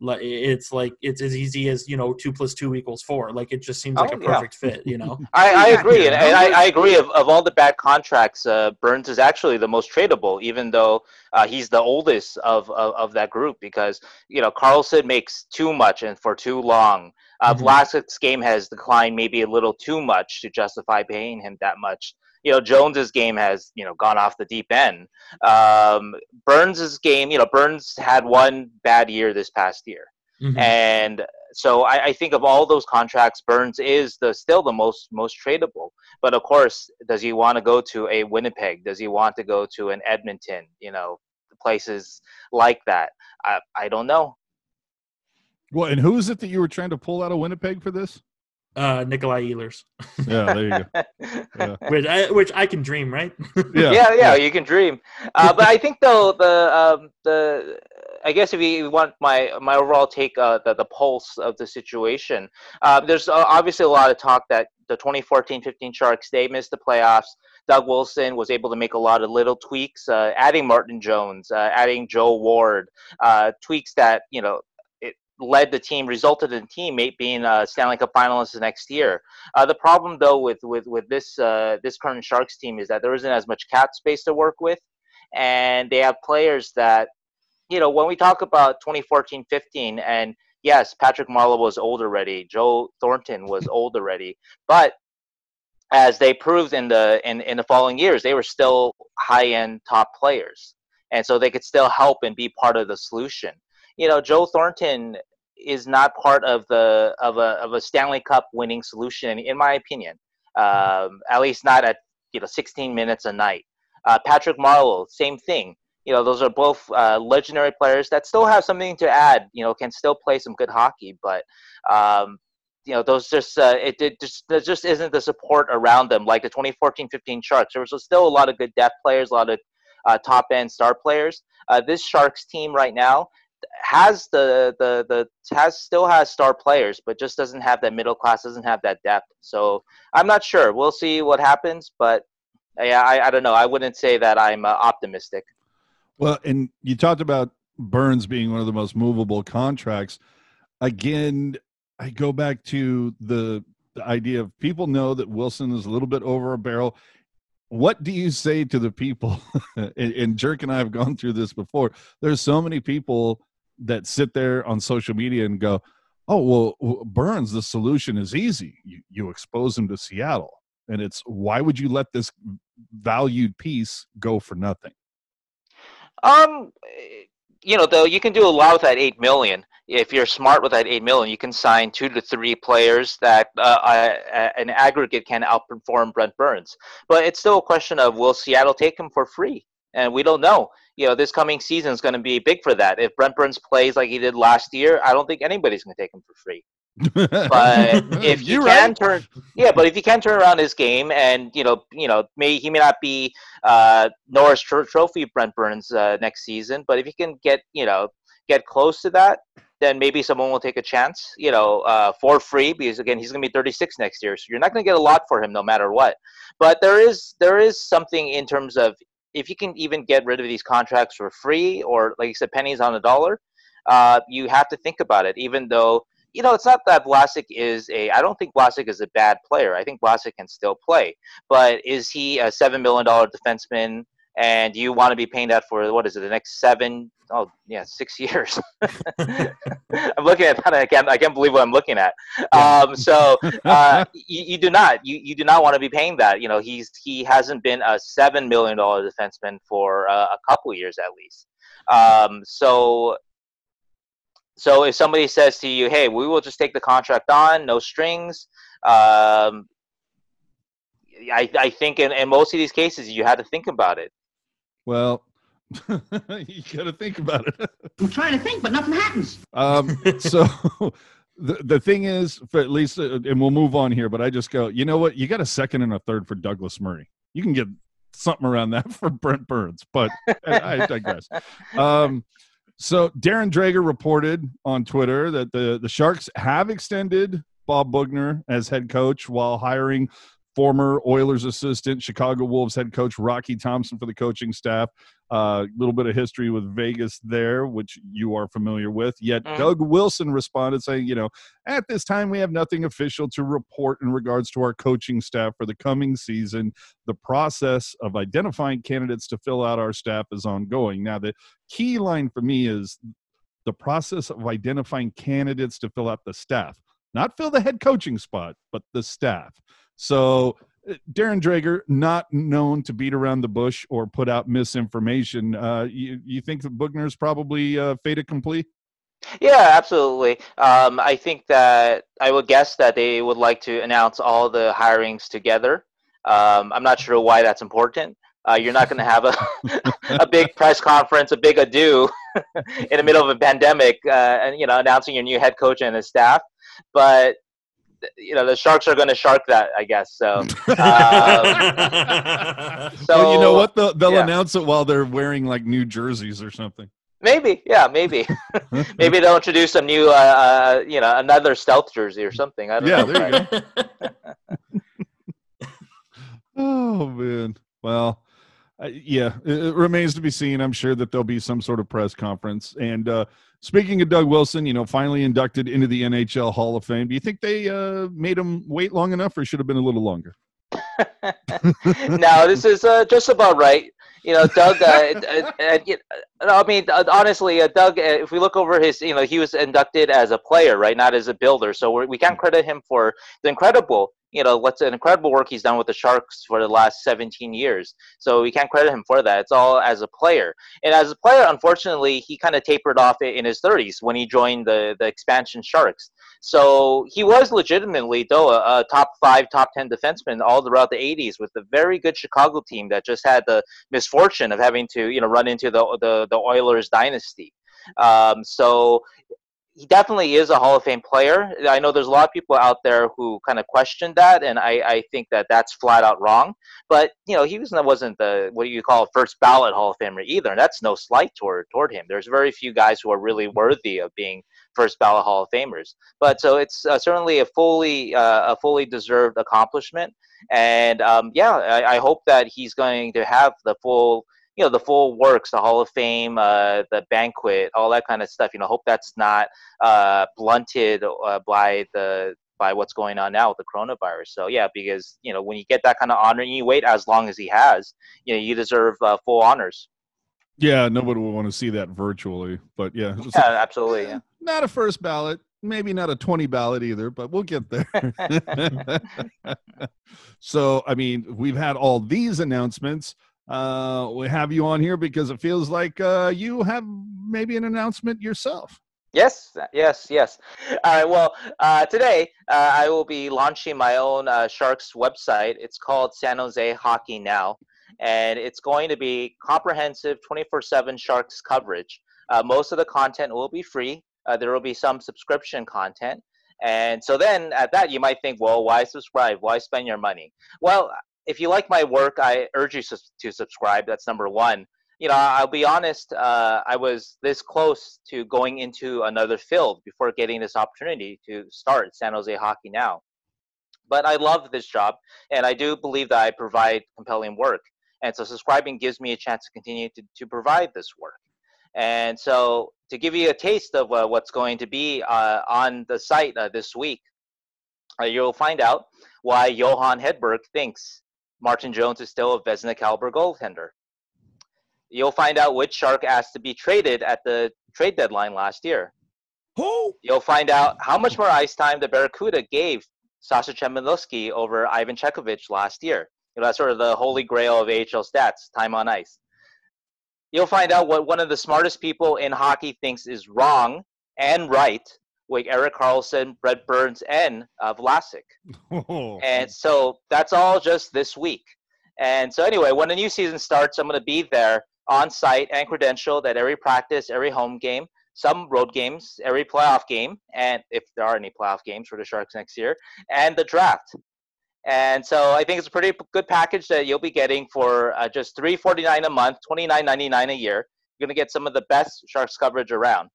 Like it's like it's as easy as you know two plus two equals four. Like it just seems like Oh, a yeah. perfect fit. You know. I, I agree, yeah, and, and I, I agree. Of, of all the bad contracts, uh, Burns is actually the most tradable, even though uh, he's the oldest of, of of that group. Because you know Karlsson makes too much and for too long. Uh, Mhm. Vlasic's game has declined maybe a little too much to justify paying him that much. You know Jones's game has you know gone off the deep end. Um, Burns's game, you know Burns had one bad year this past year. Mhm. And so I, I think of all those contracts, Burns is the still the most most tradable. But of course, does he want to go to a Winnipeg? Does he want to go to an Edmonton? You know, places like that. I I don't know. Well, and who is it that you were trying to pull out of Winnipeg for this? Uh, Nikolai Ehlers, Yeah, there you go. Yeah. which I, which I can dream, right? Yeah, yeah, yeah, you can dream. Uh, but I think though the um, the I guess if you want my my overall take uh, the the pulse of the situation, uh, there's uh, obviously a lot of talk that the 2014-15 Sharks they missed the playoffs. Doug Wilson was able to make a lot of little tweaks, uh, adding Martin Jones, uh, adding Joel Ward, uh, tweaks that you know it led the team, resulted in the team mate being uh, Stanley Cup finalists the next year. Uh, the problem, though, with with with this uh, this current Sharks team is that there isn't as much cap space to work with, and they have players that, you know, when we talk about 2014-15, and yes, Patrick Marleau was old already, Joe Thornton was old already, but as they proved in the in, in the following years, they were still high end top players, and so they could still help and be part of the solution. You know, Joe Thornton is not part of the of a of a Stanley Cup winning solution, in my opinion. Um, at least not at you know 16 minutes a night. Uh, Patrick Marleau, same thing. You know, those are both uh, legendary players that still have something to add. You know, can still play some good hockey, but um, you know, those just uh, it, it just there just isn't the support around them like the 2014-15 Sharks. There was still a lot of good depth players, a lot of uh, top end star players. Uh, this Sharks team right now has the, the the has still has star players, but just doesn't have that middle class, doesn't have that depth. So I'm not sure. We'll see what happens, but yeah, I, I don't know. I wouldn't say that I'm uh, optimistic. Well, and you talked about Burns being one of the most movable contracts. Again, I go back to the, the idea of people know that Wilson is a little bit over a barrel. What do you say to the people? and, and Jerk and I have gone through this before. There's so many people that sit there on social media and go, "Oh, well, Burns, the solution is easy. You, you expose him to Seattle." And it's why would you let this valued piece go for nothing? Um, you know, though, you can do a lot with that eight million. If you're smart with that eight million, you can sign two to three players that uh, an aggregate can outperform Brent Burns. But it's still a question of will Seattle take him for free? And we don't know. You know, this coming season is going to be big for that. If Brent Burns plays like he did last year, I don't think anybody's going to take him for free. But if you can right. turn, yeah, but if you can turn around his game, and you know, you know, may he may not be uh, Norris Tro- Trophy Brent Burns uh, next season, but if you can get, you know, get close to that, then maybe someone will take a chance, you know, uh, for free because again, he's going to be 36 next year, so you're not going to get a lot for him no matter what. But there is there is something in terms of if you can even get rid of these contracts for free or like you said, pennies on a dollar, uh, you have to think about it. Even though you know, it's not that Vlasic is a. I don't think Vlasic is a bad player. I think Vlasic can still play, but is he a seven million dollar defenseman? And you want to be paying that for what is it? The next seven? Oh, yeah, six years. I'm looking at that. I can't. I can't believe what I'm looking at. Um, so uh, you, you do not. You, you do not want to be paying that. You know, he's he hasn't been a seven million dollar defenseman for uh, a couple years at least. Um, so so if somebody says to you, "Hey, we will just take the contract on, no strings," um, I, I think in, in most of these cases you had to think about it. Well, you got to think about it. I'm trying to think, but nothing happens. Um, so the the thing is, for at least, uh, and we'll move on here. But I just go, you know what? You got a second and a third for Douglas Murray. You can get something around that for Brent Burns, but I, I digress. Um, so Darren Dreger reported on Twitter that the the Sharks have extended Bob Boughner as head coach while hiring former Oilers assistant, Chicago Wolves head coach Rocky Thompson for the coaching staff. A uh, little bit of history with Vegas there, which you are familiar with. Yet Mhm. Doug Wilson responded saying, you know, at this time we have nothing official to report in regards to our coaching staff for the coming season. The process of identifying candidates to fill out our staff is ongoing. Now, the key line for me is the process of identifying candidates to fill out the staff, not fill the head coaching spot, but the staff. So uh, Darren Dreger, not known to beat around the bush or put out misinformation. Uh, you, you think that Boughner's probably uh, fait? Yeah, absolutely. Um, I think that I would guess that they would like to announce all the hirings together. Um, I'm not sure why that's important. Uh, you're not going to have a a big press conference, a big ado in the middle of a pandemic, uh, and you know announcing your new head coach and his staff. But you know the Sharks are going to shark that, I guess. So, um, so well, you know what? They'll, they'll yeah. announce it while they're wearing like new jerseys or something. Maybe, yeah, maybe, maybe they'll introduce some new, uh, uh, you know, another stealth jersey or something. I don't Yeah, know. there you go. Oh man. Well, uh, yeah, it, it remains to be seen. I'm sure that there'll be some sort of press conference. And uh, speaking of Doug Wilson, you know, finally inducted into the NHL Hall of Fame. Do you think they uh, made him wait long enough, or should have been a little longer? no, this is uh, just about right. You know, Doug. Uh, uh, uh, you- uh, I mean, uh, honestly, uh, Doug. Uh, if we look over his, you know, he was inducted as a player, right, not as a builder. So we're, we can't credit him for the incredible, you know, what's an incredible work he's done with the Sharks for the last 17 years. So we can't credit him for that. It's all as a player. And as a player, unfortunately, he kind of tapered off in his 30s when he joined the the expansion Sharks. So he was legitimately, though, a, a top five, top 10 defenseman all throughout the 80s with a very good Chicago team that just had the misfortune of having to, you know, run into the, the, the Oilers dynasty. Um, so he definitely is a Hall of Fame player. I know there's a lot of people out there who kind of question that, and I, I think that that's flat out wrong. But you know, he wasn't wasn't the what you call first ballot Hall of Famer either, and that's no slight toward toward him. There's very few guys who are really worthy of being first ballot Hall of Famers. But so it's uh, certainly a fully uh, a fully deserved accomplishment, and um, yeah, I, I hope that he's going to have the full you know the full works, the Hall of Fame, uh, the banquet, all that kind of stuff. You know, hope that's not uh, blunted uh, by the by what's going on now with the coronavirus. So yeah, because you know when you get that kind of honor, and you wait as long as he has, you know you deserve uh, full honors. Yeah, nobody would want to see that virtually, but yeah, Yeah, absolutely. Yeah. not a first ballot, maybe not a 20 ballot either, but we'll get there. so, I mean, we've had all these announcements. Uh, we have you on here because it feels like uh, you have maybe an announcement yourself. Yes, yes, yes. All right. Well, uh, today uh, I will be launching my own uh, Sharks website. It's called San Jose Hockey Now, and it's going to be comprehensive 24/7 Sharks coverage. Uh, most of the content will be free. Uh, there will be some subscription content, And so then at that, you might think, well, why subscribe? Why spend your money? Well, if you like my work, I urge you to subscribe. That's number one. You know, I'll be honest, uh, I was this close to going into another field before getting this opportunity to start San Jose Hockey Now. But I love this job, and I do believe that I provide compelling work. And so subscribing gives me a chance to continue to, to provide this work. And so, to give you a taste of uh, what's going to be uh, on the site uh, this week, uh, you'll find out why Johan Hedberg thinks Martin Jones is still a Vezina caliber goaltender. You'll find out which Shark asked to be traded at the trade deadline last year. Who? You'll find out how much more ice time the Barracuda gave Sasha Chmelevski over Ivan Chekhovich last year. You know, that's sort of the holy grail of AHL stats, time on ice you'll find out what one of the smartest people in hockey thinks is wrong and right, like Erik Karlsson, Brett Burns, and uh, Vlasic. Oh, And so that's all just this week. And so anyway, when the new season starts, I'm going to be there on site and credentialed at every practice, every home game, some road games, every playoff game, and if there are any playoff games for the Sharks next year, and the draft. And so I think it's a pretty good package that you'll be getting for uh, just three forty nine a month, twenty nine ninety nine a year. You're gonna get some of the best Sharks coverage around.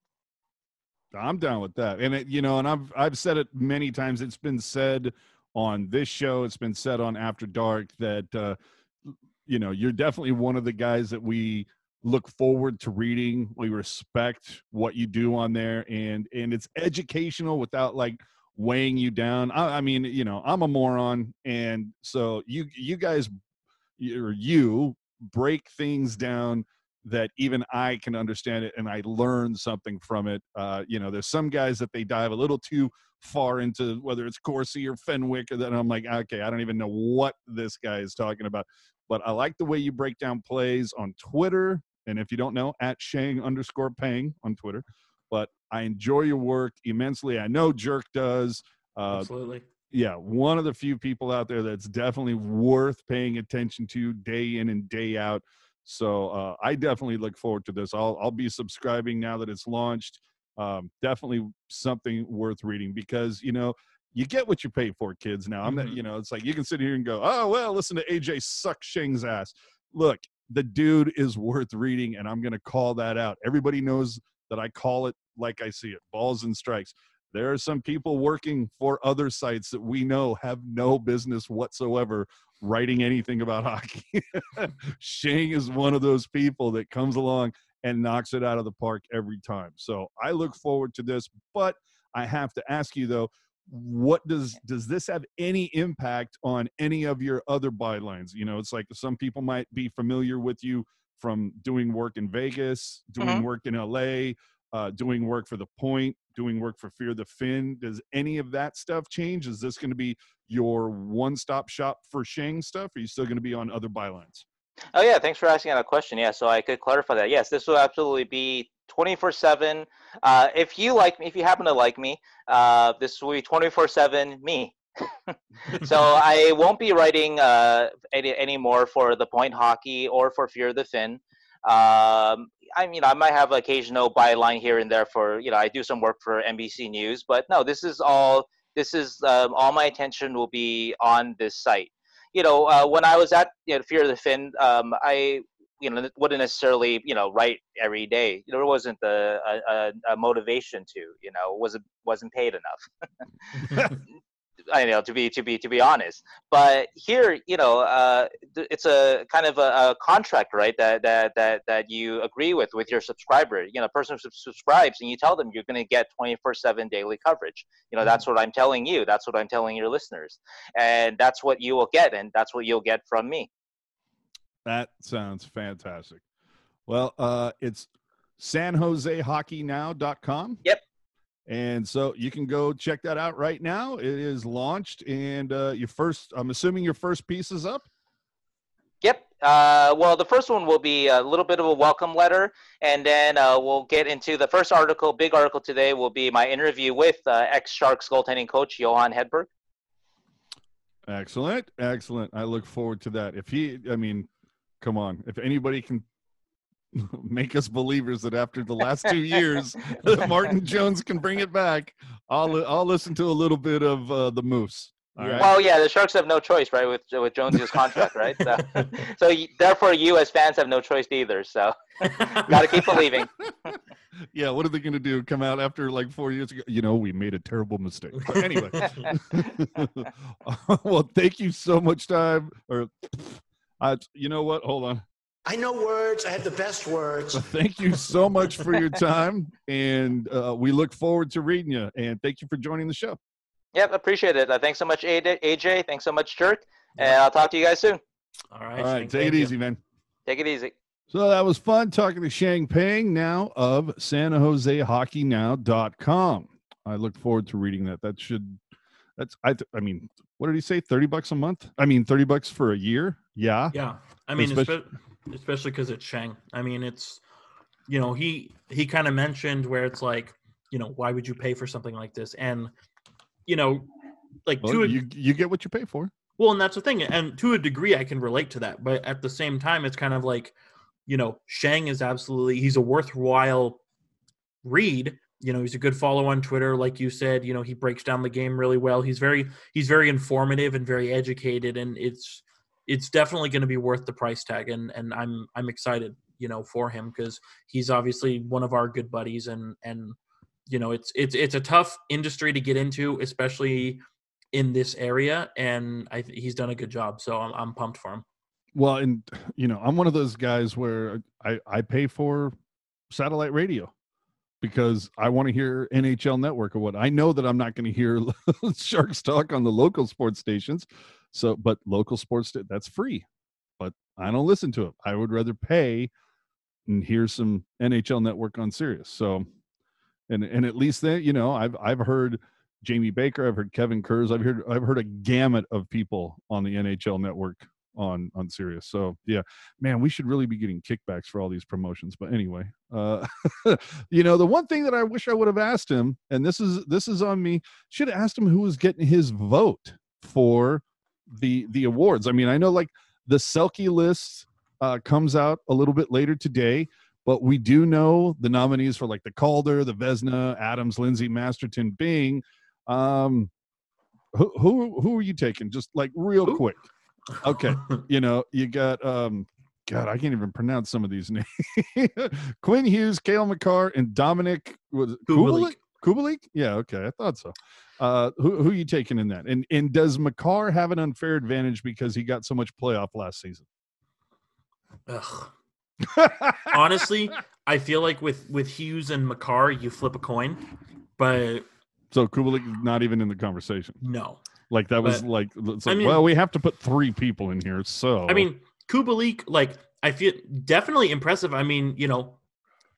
I'm down with that. And it, you know, and I've I've said it many times. It's been said on this show. It's been said on After Dark that uh, you know you're definitely one of the guys that we look forward to reading. We respect what you do on there, and and it's educational without like weighing you down. I, I mean, you know, I'm a moron, and so you you guys or you break things down that even I can understand it and I learn something from it. Uh, you know, there's some guys that they dive a little too far into whether it's Corsi or Fenwick, or then I'm like, okay, I don't even know what this guy is talking about. But I like the way you break down plays on Twitter. And if you don't know, at Shang underscore Pang on Twitter. But I enjoy your work immensely. I know Jerk does. Uh, Absolutely. yeah, one of the few people out there that's definitely worth paying attention to day in and day out. So uh, I definitely look forward to this. I'll I'll be subscribing now that it's launched. Um, definitely something worth reading because you know you get what you pay for, kids. Now I'm Mhm. you know, it's like you can sit here and go, oh well, listen to AJ suck Shing's ass. Look, the dude is worth reading, and I'm gonna call that out. Everybody knows that I call it like I see it, balls and strikes there are some people working for other sites that we know have no business whatsoever writing anything about hockey. Shane is one of those people that comes along and knocks it out of the park every time. So I look forward to this, but I have to ask you though, what does does this have any impact on any of your other bylines? You know, it's like some people might be familiar with you from doing work in Vegas, doing Mhm. work in LA, uh, doing work for the Point, doing work for Fear the Fin. Does any of that stuff change? Is this going to be your one-stop shop for Sheng stuff? Are you still going to be on other bylines? Oh yeah, thanks for asking that question. Yeah, so I could clarify that. Yes, this will absolutely be 24/7. Uh, if you like me, if you happen to like me, uh, this will be 24/7 me. so I won't be writing uh, any anymore for the Point Hockey or for Fear the Fin. Um, I mean, I might have occasional byline here and there for you know I do some work for NBC News, but no, this is all. This is um, all my attention will be on this site you know, uh, when I was at you know, Fear of the Fin, um, I you know wouldn't necessarily you know write every day. There wasn't a, a, a motivation to. You know, wasn't wasn't paid enough. I know to be to be to be honest, but here you know uh, it's a kind of a, a contract, right? That that that that you agree with with your subscriber. You know, a person who subscribes and you tell them you're going to get 24/7 daily coverage. You know, that's what I'm telling you. That's what I'm telling your listeners, and that's what you will get, and that's what you'll get from me. That sounds fantastic. Well, uh, it's sanjosehockeynow.com. Yep. And so you can go check that out right now. It is launched, and uh, your first, I'm assuming your first piece is up. Yep. Uh, well, the first one will be a little bit of a welcome letter, and then uh, we'll get into the first article. Big article today will be my interview with uh, ex Sharks goaltending coach Johan Hedberg. Excellent, excellent. I look forward to that. If he, I mean, come on, if anybody can make us believers that after the last two years, Martin Jones can bring it back, I'll I'll listen to a little bit of uh, the Moose. All Yeah. right. Well, yeah, the Sharks have no choice, right, with with Jonesy's contract, right? So, so y- therefore, you as fans have no choice either. So, got to keep believing. yeah, what are they going to do? Come out after like four years ago? You know, we made a terrible mistake. But anyway, well, thank you so much, time. Or, I, you know what? Hold on. I know words. I have the best words. Thank you so much for your time, and uh, we look forward to reading you. And thank you for joining the show. Yep, appreciate it. Uh, thanks so much, AJ. AJ. Thanks so much, Jerk. And I'll talk to you guys soon. All right. All right, Shane, take it you. easy, man. Take it easy. So that was fun talking to Sheng Peng now of San Jose Hockey Now.com. I look forward to reading that. That should, that's, I, th- I mean, what did he say? 30 bucks a month? I mean, 30 bucks for a year? Yeah. Yeah, I mean, Especially- espe- especially because it's Sheng. I mean, it's you know he he kind of mentioned where it's like you know why would you pay for something like this and you know like Well, to a, you, you get what you pay for. well and that's the thing and to a degree I can relate to that but at the same time it's kind of like you know Sheng is absolutely he's a worthwhile read you know he's a good follow on Twitter like you said you know he breaks down the game really well he's very he's very informative and very educated and it's it's definitely going to be worth the price tag and and I'm I'm excited you know for him because he's obviously one of our good buddies and and you know it's it's it's a tough industry to get into especially in this area and I he's done a good job so I'm I'm pumped for him Well, and you know, I'm one of those guys where I, I pay for satellite radio because I want to hear NHL network or what. I know that I'm not going to hear Sharks talk on the local sports stations. So, but local sports that's free. But I don't listen to it. I would rather pay and hear some NHL network on Sirius. So, and and at least then, you know, I've I've heard Jamie Baker, I've heard Kevin Kurz, I've heard I've heard a gamut of people on the NHL network on on Sirius. So yeah, man, we should really be getting kickbacks for all these promotions. But anyway, uh, you know, the one thing that I wish I would have asked him, and this is this is on me, should have asked him who was getting his vote for the the awards. I mean, I know like the Selke list uh, comes out a little bit later today. But we do know the nominees for like the Calder, the Vezina, Adams, Lindsay, Masterton, Byng. Um, who who who are you taking? Just like real Who? quick. Okay, you know you got um. God, I can't even pronounce some of these names. Quinn Hughes, Cale Makar, and Dominic was. Kubalik? Kubalik? Yeah, okay, I thought so. Uh, who who are you taking in that? And and does Makar have an unfair advantage because he got so much playoff last season? Ugh. honestly I feel like with with Hughes and Makar you flip a coin but so Kubalik not even in the conversation. no Like that was But, like, it's I mean- well, we have to put three people in here. So I mean, Kubalik, like, I feel definitely impressive. I mean, you know,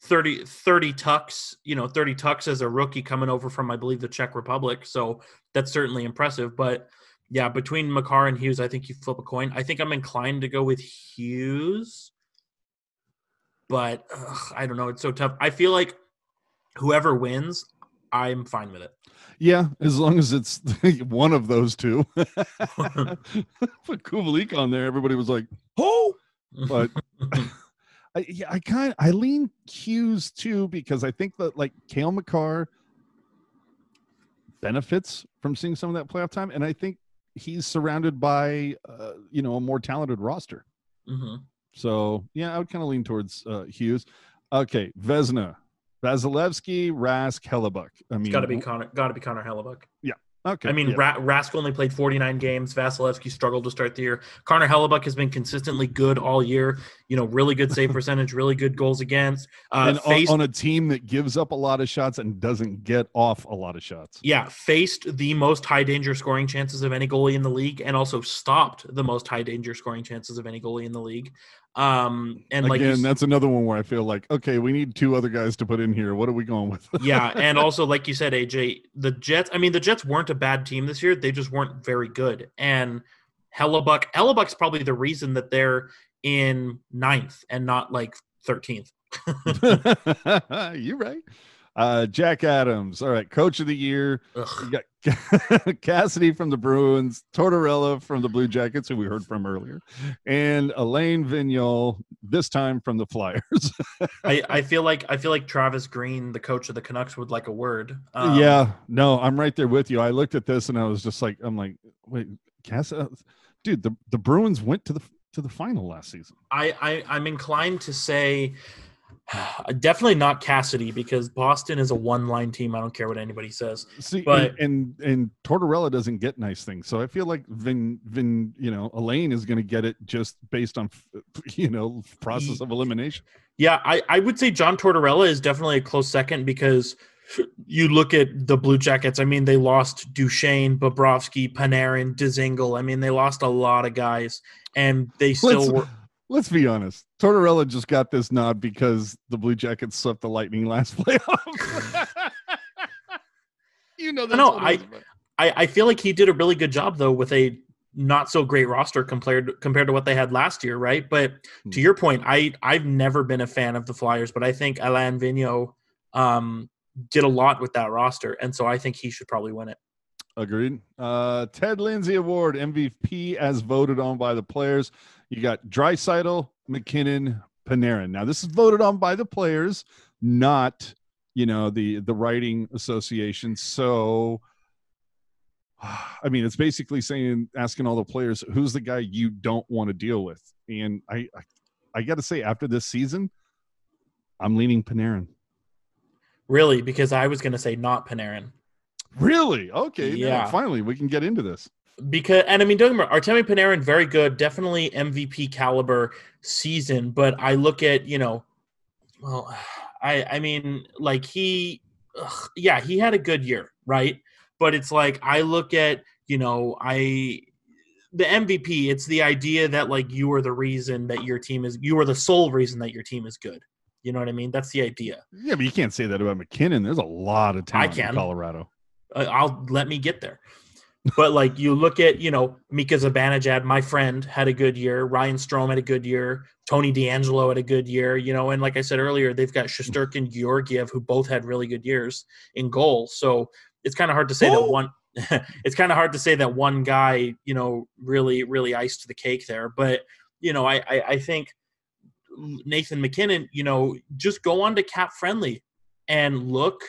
30, 30 tucks, you know, 30 tucks as a rookie coming over from, I believe, the Czech Republic. So that's certainly impressive. But yeah, between Makar and Hughes, I think you flip a coin. I think I'm inclined to go with Hughes. But ugh, I don't know. It's so tough. I feel like whoever wins, I'm fine with it. yeah, as long as it's one of those two. Put Kubalik on there, everybody was like, "Oh!" But I, yeah, I kind I lean Hughes too because I think that like Cale Makar benefits from seeing some of that playoff time, and I think he's surrounded by uh, you know a more talented roster. hmm So yeah, I would kind of lean towards uh, Hughes. Okay, Vezina, Vasilevsky, Rask, Hellebuyck. I mean, got to be Connor. Got to be Connor Hellebuyck. Yeah. Okay. I mean, yeah. Ra- Rask only played 49 games. Vasilevsky struggled to start the year. Connor Hellebuyck has been consistently good all year. You know, really good save percentage, really good goals against. Uh, and on, faced, on a team that gives up a lot of shots and doesn't get off a lot of shots. yeah, faced the most high danger scoring chances of any goalie in the league, and also stopped the most high danger scoring chances of any goalie in the league. Um, and like Again, that's another one where I feel like, okay, we need two other guys to put in here. What are we going with? yeah, and also like you said, AJ, the Jets. I mean, the Jets weren't a bad team this year. They just weren't very good. And Hellebuyck, Hellebuyck's probably the reason that they're in ninth and not like thirteenth. You're right. Uh, Jack Adams. All right, coach of the year. You got Cassidy from the Bruins, Tortorella from the Blue Jackets, who we heard from earlier, and Alain Vigneault, this time from the Flyers. I, I feel like I feel like Travis Green, the coach of the Canucks, would like a word. Um, yeah, no, I'm right there with you. I looked at this and I was just like, I'm like, wait, Cass, uh, dude, the the Bruins went to the to the final last season. I, I I'm inclined to say definitely not Cassidy because Boston is a one line team. I don't care what anybody says. See, But- and, and and Tortorella doesn't get nice things, so I feel like Vin Vin, you know, Alain is going to get it just based on, you know, process of elimination. Yeah, I, I would say John Tortorella is definitely a close second because you look at the Blue Jackets. I mean, they lost Duchene, Bobrovsky, Panarin, Dzingel. I mean, they lost a lot of guys, and they still Let's, were. let's be honest. Tortorella just got this nod because the Blue Jackets swept the Lightning last playoff. you know that's No, what I- it is, I, I feel like he did a really good job though with a not so great roster compared compared to what they had last year, right? But Hmm. to your point, I I've never been a fan of the Flyers, but I think Alain Vigneault um, did a lot with that roster, and so I think he should probably win it. Agreed. Uh, Ted Lindsay Award MVP as voted on by the players. You got Draisaitl, MacKinnon, Panarin. Now this is voted on by the players, not you know the the writing association. So, I mean, it's basically saying asking all the players who's the guy you don't want to deal with. And I I, I got to say, after this season, I'm leaning Panarin. Really, because I was going to say not Panarin. Really? Okay. Yeah. Yeah. finally, we can get into this. because and I mean don't get me wrong, Artemi Panarin very good, definitely MVP caliber season. But I look at you know, well, I I mean like he, ugh, yeah, he had a good year, right? But it's like I look at you know I the MVP. It's the idea that like you are the reason that your team is you are the sole reason that your team is good. You know what I mean? That's the idea. Yeah, but you can't say that about MacKinnon. There's a lot of talent in can. Colorado. Uh, I'll let me get there. But like you look at, you know, Mika Zibanejad, my friend, had a good year. Ryan Strome had a good year. Tony DeAngelo had a good year. You know, and like I said earlier, they've got Shesterkin, Georgiev, who both had really good years in goal. So it's kind of hard to say that one. it's kind of hard to say that one guy, you know, really, really iced the cake there. But you know, I, I, I think Nathan MacKinnon, you know, just go on to Cap Friendly and look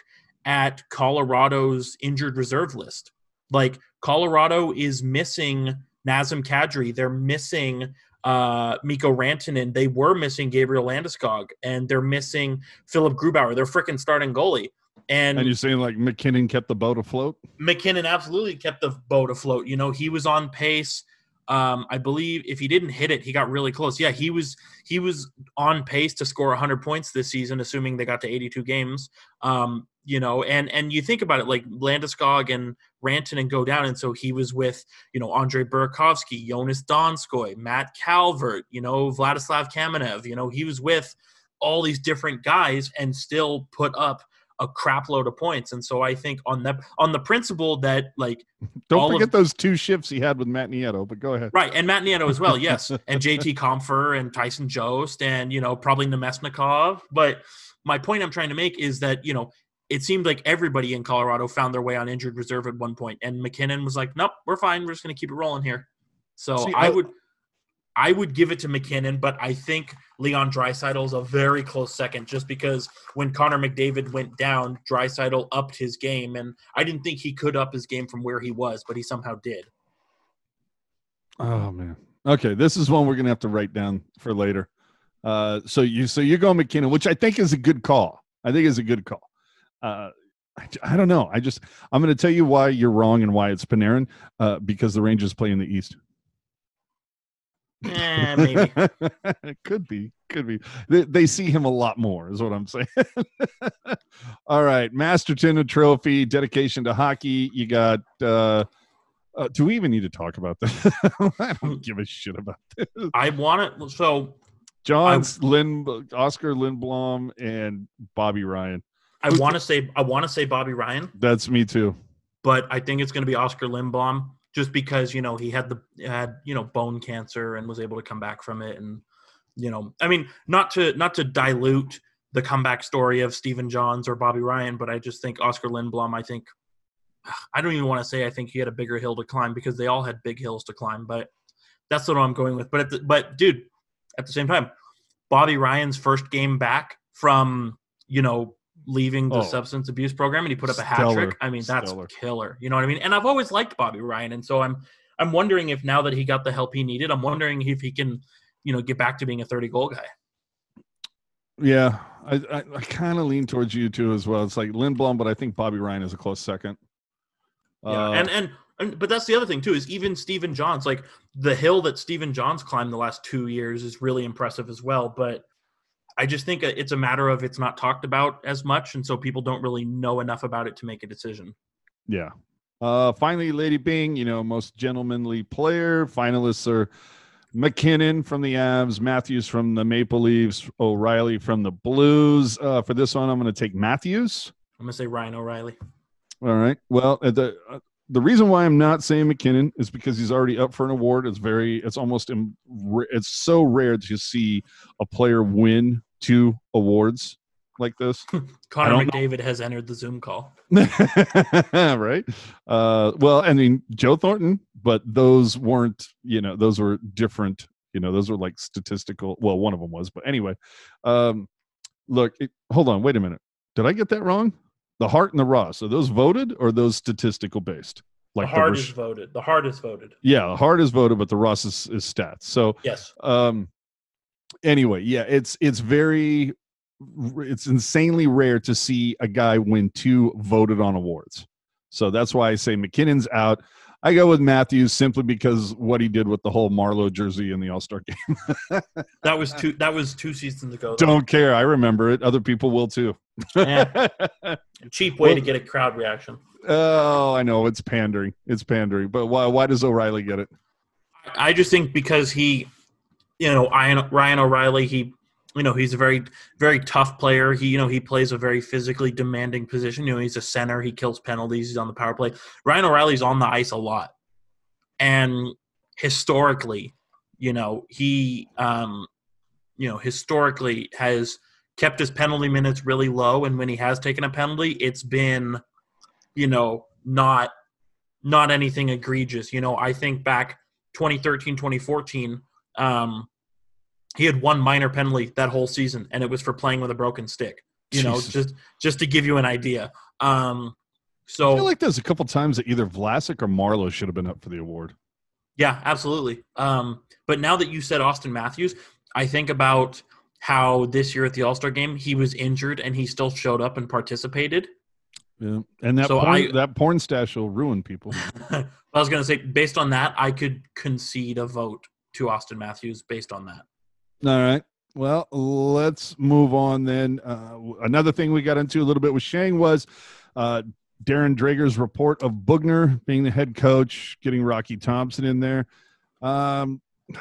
at Colorado's injured reserve list. Like Colorado is missing Nazem Kadri. They're missing uh, Mikko Rantanen. They were missing Gabriel Landeskog, and they're missing Philipp Grubauer. They're freaking starting goalie. And, And you're saying like MacKinnon kept the boat afloat? MacKinnon absolutely kept the boat afloat. You know, he was on pace. Um, I believe if he didn't hit it, he got really close. Yeah, he was he was on pace to score 100 points this season, assuming they got to 82 games. Um, you know, and and you think about it, like Landeskog and Rantanen go down, and so he was with you know Andre Burakovsky, Jonas Donskoi, Matt Calvert, you know Vladislav Kamenev. You know, he was with all these different guys and still put up a crap load of points. And so I think on the on the principle that like Don't All of- forget those two shifts he had with Matt Nieto, but go ahead. right and Matt Nieto as well, yes, and JT Compher and Tyson Jost and you know probably Namestnikov. But my point I'm trying to make is that you know it seemed like everybody in Colorado found their way on injured reserve at one point, and MacKinnon was like, "Nope, we're fine. We're just going to keep it rolling here." So See, I I- would. I would give it to MacKinnon, but I think Leon Draisaitl is a very close second, just because when Connor McDavid went down, Draisaitl upped his game, and I didn't think he could up his game from where he was, but he somehow did. Oh man. Okay, this is one we're gonna have to write down for later. Uh, so you so you go MacKinnon, which I think is a good call. I think is a good call. Uh, I, I don't know. I just I'm gonna tell you why you're wrong and why it's Panarin. Uh, because the Rangers play in the East. Eh, maybe. it could be, could be. They, they see him a lot more, is what I'm saying. All right, Masterton a trophy, dedication to hockey. You got. uh uh, do we even need to talk about this? I don't give a shit about this. I want it. So John's Lynn, Oskar Lindblom, and Bobby Ryan. I want to say I want to say Bobby Ryan, That's me too. but I think it's going to be Oskar Lindblom, just because you know he had the had you know bone cancer and was able to come back from it, and you know I mean not to not to dilute the comeback story of Stephen Johns or Bobby Ryan, but I just think Oskar Lindblom. I think I don't even want to say I think he had a bigger hill to climb because they all had big hills to climb, but that's what I'm going with. But at the, but dude, at the same time, Bobby Ryan's first game back from you know leaving the Oh. substance abuse program, and he put up a hat Stellar. trick. I mean, that's Stellar. killer. You know what I mean? And I've always liked Bobby Ryan, and so I'm I'm wondering if now that he got the help he needed, I'm wondering if he can you know get back to being a 30 goal guy. Yeah, I I, I kind of lean towards you too as well. It's like Lindblom, but I think Bobby Ryan is a close second. Yeah, Uh, and, and and but that's the other thing too is even Stephen Johns like the hill that Stephen Johns climbed the last two years is really impressive as well. But I just think it's a matter of it's not talked about as much, and so people don't really know enough about it to make a decision. Yeah. Uh, finally, Lady Byng, you know, most gentlemanly player. Finalists are MacKinnon from the Avs, Matthews from the Maple Leafs, O'Reilly from the Blues. Uh, for this one, I'm going to take Matthews. I'm gonna say Ryan O'Reilly. All right. Well, uh, the uh, the reason why I'm not saying MacKinnon is because he's already up for an award. It's very, it's almost, it's so rare to see a player win two awards like this. Connor don't know. Has entered the Zoom call. right. Uh, well, I mean, Joe Thornton, but those weren't, you know, those were different. You know, those were like statistical. Well, one of them was, but anyway. Um, look, it, hold on, wait a minute. Did I get that wrong? The Hart and the Ross are those voted or those statistical based? the the hard Rash- is voted. The Hart is voted. yeah, the Hart is voted, but the Ross is, is stats. So Yes. um anyway yeah it's it's very it's insanely rare to see a guy win two voted on awards so that's why i say mackinnon's out i go with matthews simply because what he did with the whole marleau jersey in the all-star game That was two. That was two seasons ago. though. don't care i remember it other people will too Yeah. Cheap way to get a crowd reaction. oh i know it's pandering it's pandering but why why does o'reilly get it I just think because he, you know, Ryan O'Reilly, he, you know, he's a very, very tough player. He, you know, he plays a very physically demanding position. You know, he's a center. He kills penalties. He's on the power play. Ryan O'Reilly's on the ice a lot, and historically, you know, he, um, you know, historically has kept his penalty minutes really low, and when he has taken a penalty, it's been, you know, not, not anything egregious. You know, I think back 2013 2014 um he had one minor penalty that whole season and it was for playing with a broken stick you know just just to give you an idea. Um i so feel like there's a couple times that either vlasic or marleau should have been up for the award. Yeah absolutely. Um but now that you said austin matthews i think about how this year at the all-star game he was injured and he still showed up and participated. Yeah and that So porn, I- that porn stash will ruin people. I was going to say based on that i could concede a vote to austin matthews based on that All right. Well, let's move on then. Uh, another thing we got into a little bit with Sheng was uh, Darren Dreger's report of Boughner being the head coach, getting Rocky Thompson in there. Um,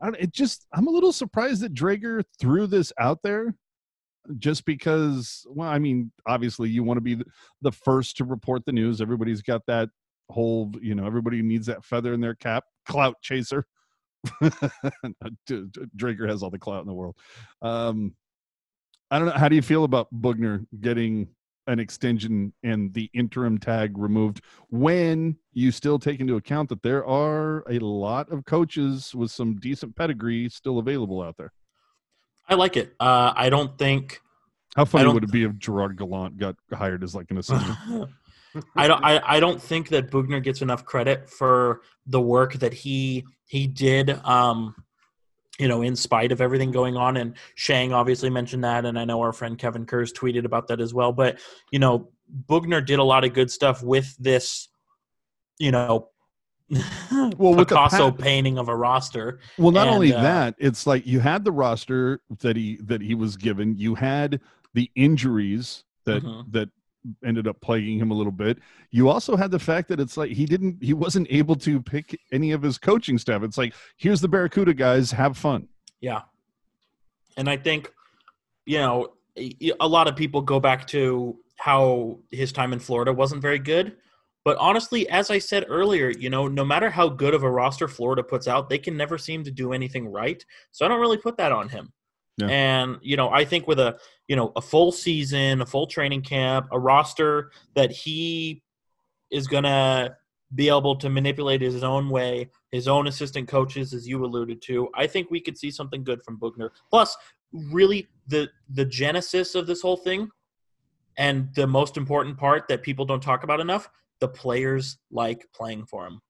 I don't, it just I'm a little surprised that Drager threw this out there, just because. Well, I mean, obviously you want to be the, the first to report the news. Everybody's got that whole, you know, everybody needs that feather in their cap, clout chaser. D- D- Dreger has all the clout in the world. Um, I don't know. How do you feel about Boughner getting an extension and the interim tag removed when you still take into account that there are a lot of coaches with some decent pedigree still available out there? i like it uh i don't think How funny would it be if Gerard Gallant got hired as like an assistant? I don't. I, I don't think that Boughner gets enough credit for the work that he he did. Um, you know, in spite of everything going on, and Sheng obviously mentioned that, and I know our friend Kevin Kurz tweeted about that as well. But you know, Boughner did a lot of good stuff with this. You know, Well, with the Picasso pa- painting of a roster. Well, not And, only uh, that, it's like you had the roster that he that he was given. You had the injuries that Mhm. that ended up plaguing him a little bit. You also had the fact that it's like he didn't he wasn't able to pick any of his coaching staff. It's like here's the Barracuda guys, have fun. Yeah. And I think, you know, a lot of people go back to how his time in Florida wasn't very good. But honestly, as I said earlier, you know, no matter how good of a roster Florida puts out, they can never seem to do anything right. So I don't really put that on him. Yeah. And, you know, I think with a, you know, a full season, a full training camp, a roster that he is going to, be able to manipulate his own way, his own assistant coaches, as you alluded to. I think we could see something good from Boughner. Plus, really, the the genesis of this whole thing, and the most important part that people don't talk about enough: the players like playing for him.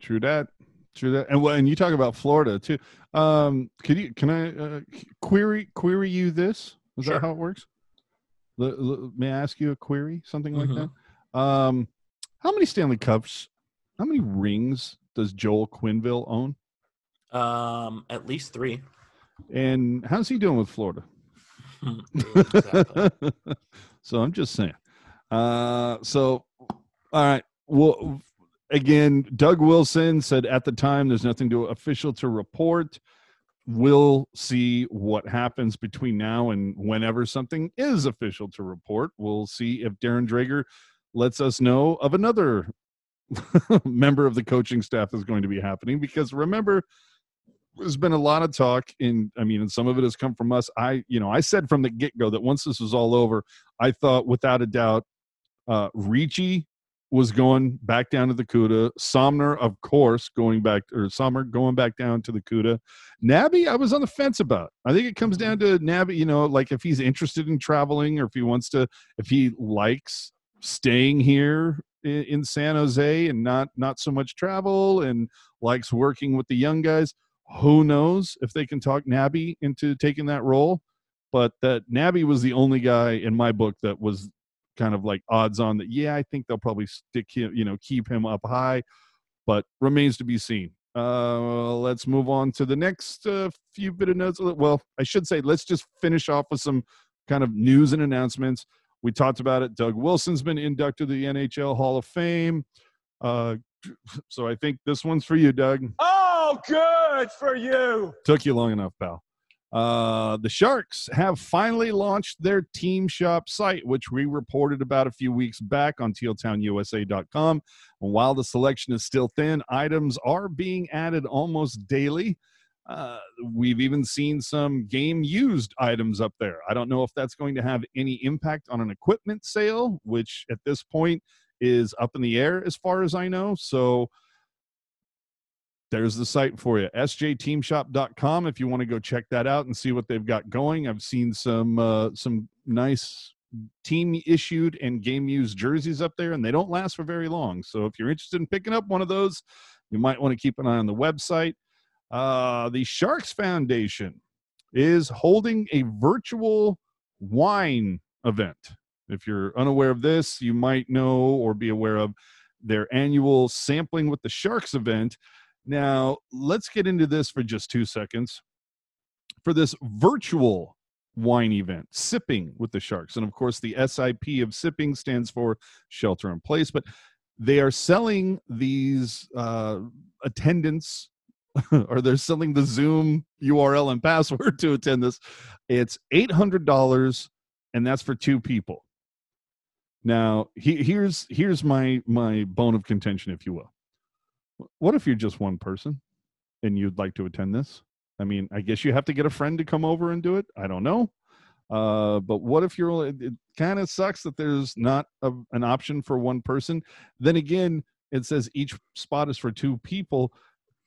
True that. True that. And and you talk about Florida too. Um, can you can I uh, query query you this? Is Sure. that how it works? May I ask you a query, something like Mhm. that? Um, how many Stanley Cups? How many rings does Joel Quenneville own? Um, at least three. And how's he doing with Florida? exactly. so I'm just saying. Uh, so, all right. Well, again, Doug Wilson said at the time there's nothing to official to report. We'll see what happens between now and whenever something is official to report. We'll see if Darren Dreger lets us know of another member of the coaching staff is going to be happening. Because remember, there's been a lot of talk in i mean and some of it has come from us i you know i said from the get-go that once this was all over i thought without a doubt uh ricci was going back down to the cuda. Sommer of course going back or sommer going back down to the cuda. Nabby i was on the fence about. I think it comes down mm-hmm. to nabby you know like if he's interested in traveling or if he wants to if he likes staying here in, in san jose and not not so much travel and likes working with the young guys who knows if they can talk Nabby into taking that role? But that Nabby was the only guy in my book that was kind of like odds on that. Yeah, I think they'll probably stick him, you know, keep him up high, but remains to be seen. Uh, let's move on to the next uh, few bit of notes. Well, I should say, let's just finish off with some kind of news and announcements. We talked about it. Doug Wilson's been inducted to the NHL Hall of Fame. Uh, so I think this one's for you, Doug. Oh, good for you. Took you long enough, pal. Uh, the Sharks have finally launched their Team Shop site, which we reported about a few weeks back on tealtownusa.com. And while the selection is still thin, items are being added almost daily. Uh, we've even seen some game used items up there. I don't know if that's going to have any impact on an equipment sale, which at this point is up in the air as far as I know. So, there's the site for you sjteamshop.com if you want to go check that out and see what they've got going. I've seen some uh, some nice team issued and game used jerseys up there and they don't last for very long. So if you're interested in picking up one of those you might want to keep an eye on the website. Uh, the sharks foundation is holding a virtual wine event. If you're unaware of this you might know or be aware of their annual sampling with the sharks event now, let's get into this for just two seconds. For this virtual wine event, Sipping with the Sharks. And of course, the SIP of Sipping stands for Shelter in Place, but they are selling these uh, attendance or they're selling the Zoom URL and password to attend this. It's $800 and that's for two people. Now, he, here's here's my my bone of contention if you will what if you're just one person and you'd like to attend this? I mean i guess you have to get a friend to come over and do it i don't know uh, but what if you're it, it kind of sucks that there's not a, an option for one person? Then again it says each spot is for two people.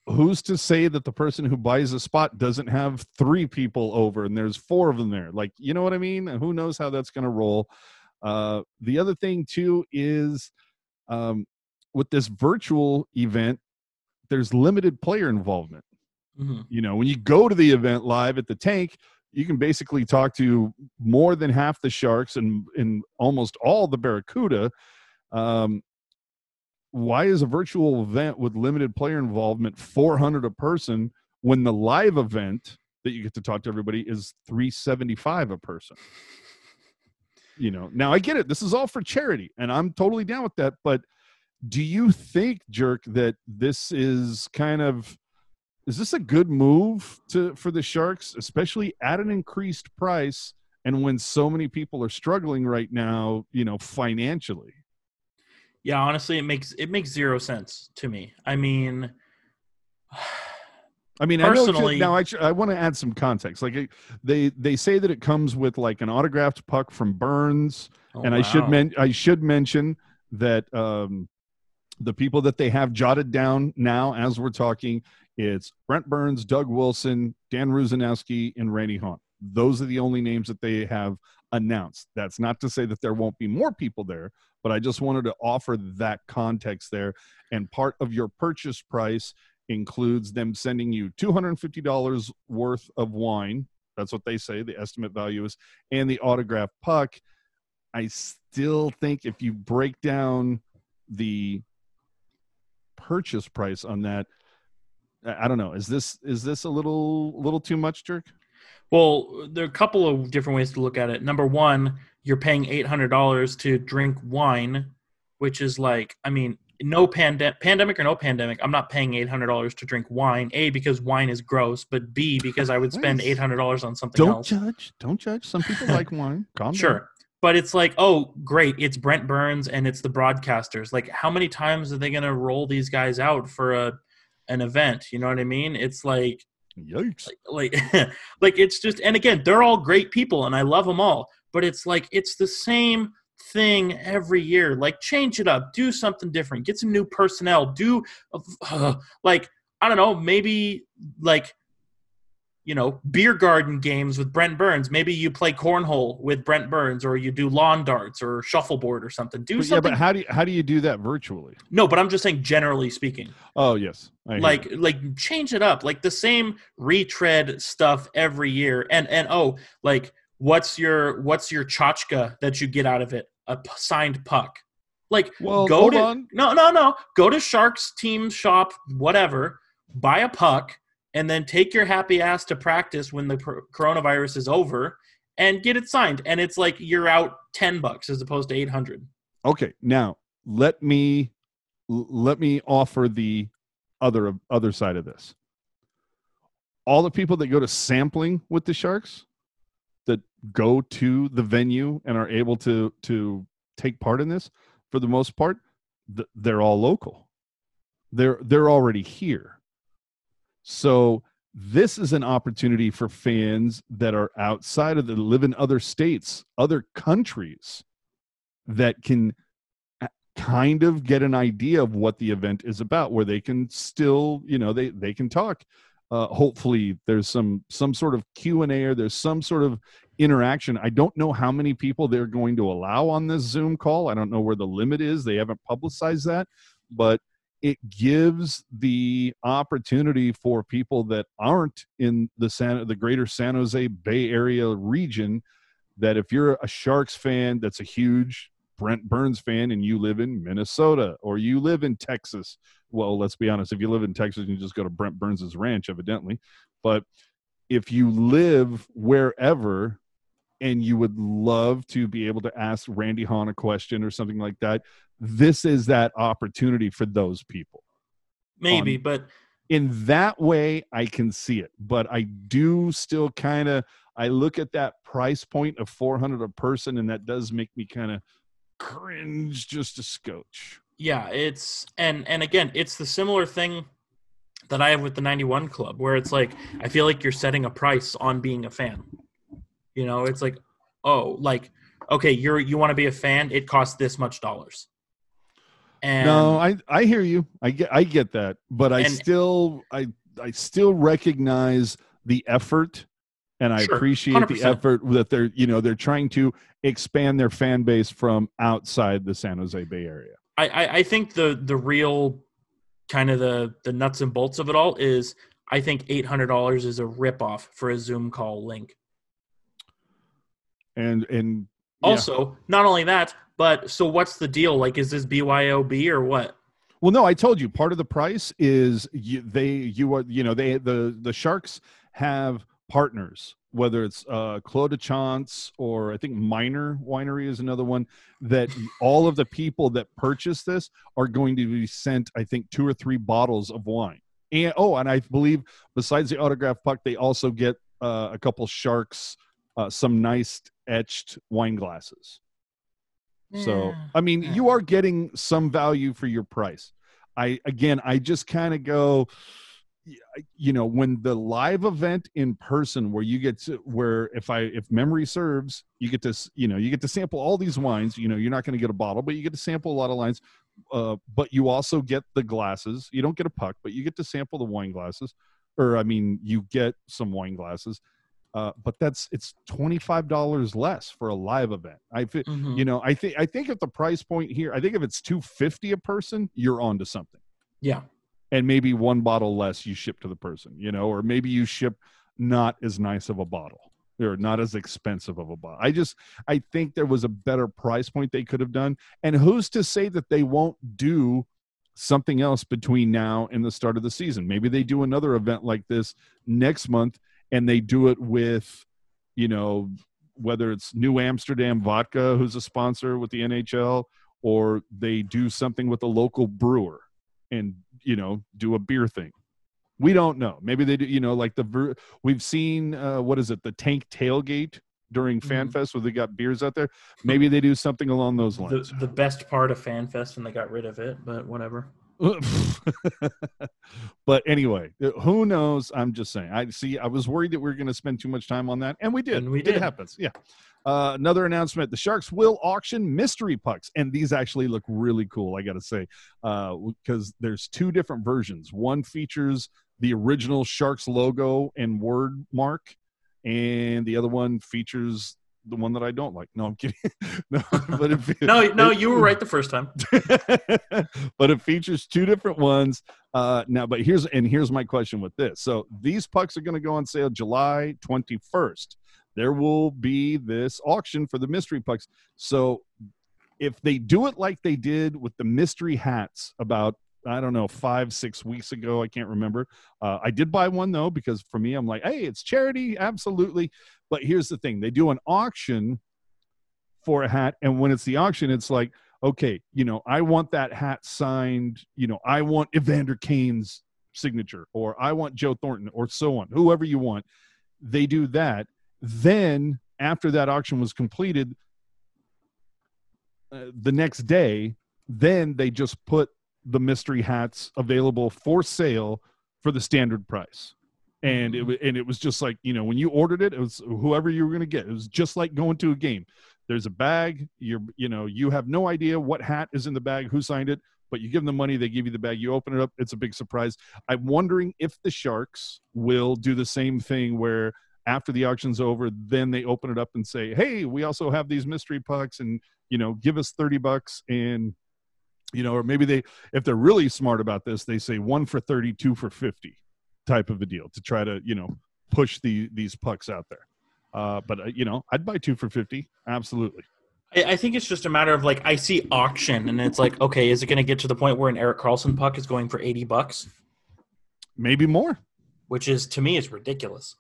Who's to say that the person who buys a spot doesn't have three people over and there's four of them there? Like you know what i mean? Who knows how that's going to roll? Uh, the other thing too is um, with this virtual event, there's limited player involvement. Mhm. You know, when you go to the event live at the tank, you can basically talk to more than half the sharks and and almost all the barracuda. Um, why is a virtual event with limited player involvement 400 a person when the live event that you get to talk to everybody is 375 a person? You know, now I get it. This is all for charity, and I'm totally down with that. But do you think jerk that this is kind of is this a good move to for the sharks especially at an increased price and when so many people are struggling right now you know financially? Yeah, honestly, it makes it makes zero sense to me. I mean, i mean I Personally- now i, I want to add some context. Like they they say that it comes with like an autographed puck from burns oh, and I should men- I should mention that um, the people that they have jotted down now as we're talking, it's Brent Burns, Doug Wilson, Dan Rusanowsky, and Randy Hahn. Those are the only names that they have announced. That's not to say that there won't be more people there, but I just wanted to offer that context there. And part of your purchase price includes them sending you $250 worth of wine. That's what they say the estimate value is, and the autograph puck. I still think if you break down the purchase price on that, I don't know. Is this is this a little little too much, Jerk? Well, there are a couple of different ways to look at it. Number one, you're paying eight hundred dollars to drink wine, which is like, I mean, no pandemic, pandemic or no pandemic, I'm not paying eight hundred dollars to drink wine. A because wine is gross, but B because I would spend eight hundred dollars on something else. Don't else. judge. Don't judge. Some people like wine. Calm down. But it's like, oh, great. It's Brent Burns and it's the broadcasters. Like, how many times are they going to roll these guys out for a an event? You know what I mean? It's like, Yikes. like, like it's just, and again, they're all great people and I love them all. But it's like, it's the same thing every year. Like, change it up, do something different, get some new personnel, do, uh, like, I don't know, maybe like you know, beer garden games with Brent Burns. Maybe you play cornhole with Brent Burns, or you do lawn darts or shuffleboard or something. Do But yeah, but how do you how do you do that virtually? no, but I'm just saying, generally speaking, Oh yes, I like like change it up, like the same retread stuff every year. And and oh, like what's your what's your tchotchka that you get out of it? A signed puck. Like well, go to on. no no no go to Sharks team shop whatever buy a puck and then take your happy ass to practice when the cor- coronavirus is over and get it signed and it's like you're out 10 bucks as opposed to 800 Okay, now let me let me offer the other other side of this. All the people that go to sampling with the Sharks, that go to the venue and are able to to take part in this, for the most part, th- they're all local. They're they're already here. So this is an opportunity for fans that are outside of the live in other states, other countries that can kind of get an idea of what the event is about where they can still you know they they can talk. Uh hopefully there's some some sort of q&a or there's some sort of interaction. I don't know how many people they're going to allow on this zoom call. I don't know where the limit is. They haven't publicized that. But it gives the opportunity for people that aren't in the san the greater san jose bay area region that if you're a sharks fan that's a huge Brent Burns fan and you live in Minnesota or you live in Texas. Well, let's be honest, if you live in Texas, you just go to Brent Burns's ranch, evidently. But if you live wherever and you would love to be able to ask Randy Hahn a question or something like that, this is that opportunity for those people. maybe On- but In that way, I can see it. But I do still kind of I look at that price point of 400 a person and that does make me kind of cringe just a scotch. yeah it's and and again it's the similar thing that i have with the 91 club where it's like i feel like you're setting a price on being a fan you know it's like oh like okay you're you want to be a fan it costs this much dollars and no, I I hear you. I get I get that, but I And- still I I still recognize the effort and I Sure, appreciate the 100%. effort that they're you know they're trying to expand their fan base from outside the San Jose Bay Area. I, I I think the the real kind of the the nuts and bolts of it all is I think eight hundred dollars is a ripoff for a Zoom call link. And and yeah. Also, not only that, but so what's the deal? Like, is this BYOB or what? Well, no, I told you part of the price is you, they you are you know they the the sharks have partners whether it's uh Claude de Chance or I think Minor Winery is another one that all of the people that purchase this are going to be sent I think two or three bottles of wine. And oh, and I believe besides the autograph puck they also get uh, a couple sharks uh, some nice etched wine glasses. So, I mean, yeah. you are getting some value for your price. I again, I just kind of go, you know, when the live event in person, where you get to where if I if memory serves, you get to you know you get to sample all these wines. You know, you're not going to get a bottle, but you get to sample a lot of lines. uh, but you also get the glasses. You don't get a puck, but you get to sample the wine glasses, or I mean, you get some wine glasses. Uh, but that's it's twenty five dollars less for a live event. I fi- Mhm. you know I think I think at the price point here, I think if it's two fifty a person, you're on to something Yeah. and maybe one bottle less you ship to the person, you know, or maybe you ship not as nice of a bottle or not as expensive of a bottle. I just I think there was a better price point they could have done. And who's to say that they won't do something else between now and the start of the season? Maybe they do another event like this next month and they do it with, you know, whether it's New Amsterdam Vodka, who's a sponsor with the NHL, or they do something with a local brewer and you know do a beer thing. We don't know. Maybe they do you know like the we've seen uh, what is it the tank tailgate during fanfest where they got beers out there. Maybe they do something along those lines. the best part of FanFest when they got rid of it, but whatever. but anyway uh, who knows? I'm just saying. I see i was worried that we were going to spend too much time on that and we did. And we it did. happens. Yeah. Uh, another announcement. The sharks will auction mystery pucks and these actually look really cool i gotta say. Because there's two different versions. One features the original sharks logo and word mark and the other one features the one that i don't like. No i'm kidding. No but it, No, no, you were right the first time. but it features two different ones. Uh now but here's and here's my question with this. So these pucks are going to go on sale july 21st there will be this auction for the mystery pucks. So if they do it like they did with the mystery hats about i don't know five six weeks ago i can't remember. Uh, i did buy one though because for me i'm like hey it's charity absolutely. But here's the thing they do an auction for a hat and when it's the auction it's like okay you know i want that hat signed you know i want evander kane's signature or i want joe thornton or so on whoever you want. They do that. Then after that auction was completed uh, the next day then they just put the mystery hats available for sale for the standard price. And it mm-hmm. wa- and it was just like you know when you ordered it it was whoever you were going to get. It was just like going to a game. There's a bag you're you know you have no idea what hat is in the bag who signed it but you give them the money they give you the bag you open it up it's a big surprise. I'm wondering if the sharks will do the same thing where after the auction's over then they open it up and say hey we also have these mystery pucks and you know give us 30 bucks and you know or maybe they if they're really smart about this they say one for 32 for 50 type of a deal to try to you know push the these pucks out there. Uh but uh, you know i'd buy two for 50 absolutely. I, I think it's just a matter of like I see auction and it's like, okay, is it going to get to the point where an Erik Karlsson puck is going for eighty bucks, maybe more. Which is to me is ridiculous.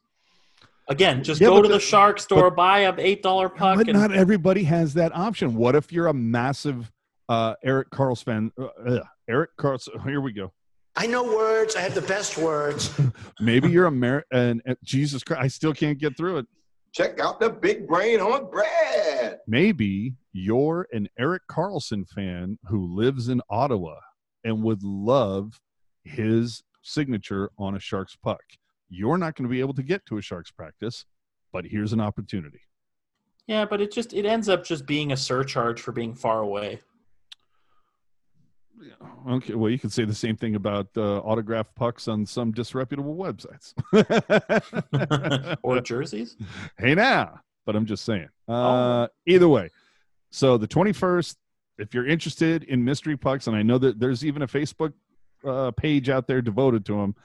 Again, just Yeah, go to the, the- shark store, buy a eight dollar puck, but and not everybody has that option. What if you're a massive uh eric carls fan uh, eric carls here we go I know words. I have the best words. maybe you're a Mer- and uh, jesus christ i still can't get through it Check out the big brain on Brad. maybe you're an Erik Karlsson fan who lives in Ottawa and would love his signature on a Sharks puck. You're not going to be able to get to a Sharks practice, but here's an opportunity. yeah, but it just it ends up just being a surcharge for being far away. Okay, well, you could say the same thing about uh, autographed pucks on some disreputable websites. or jerseys. hey now but i'm just saying uh Oh. either way so the 21st if you're interested in mystery pucks and i know that there's even a facebook uh, page out there devoted to them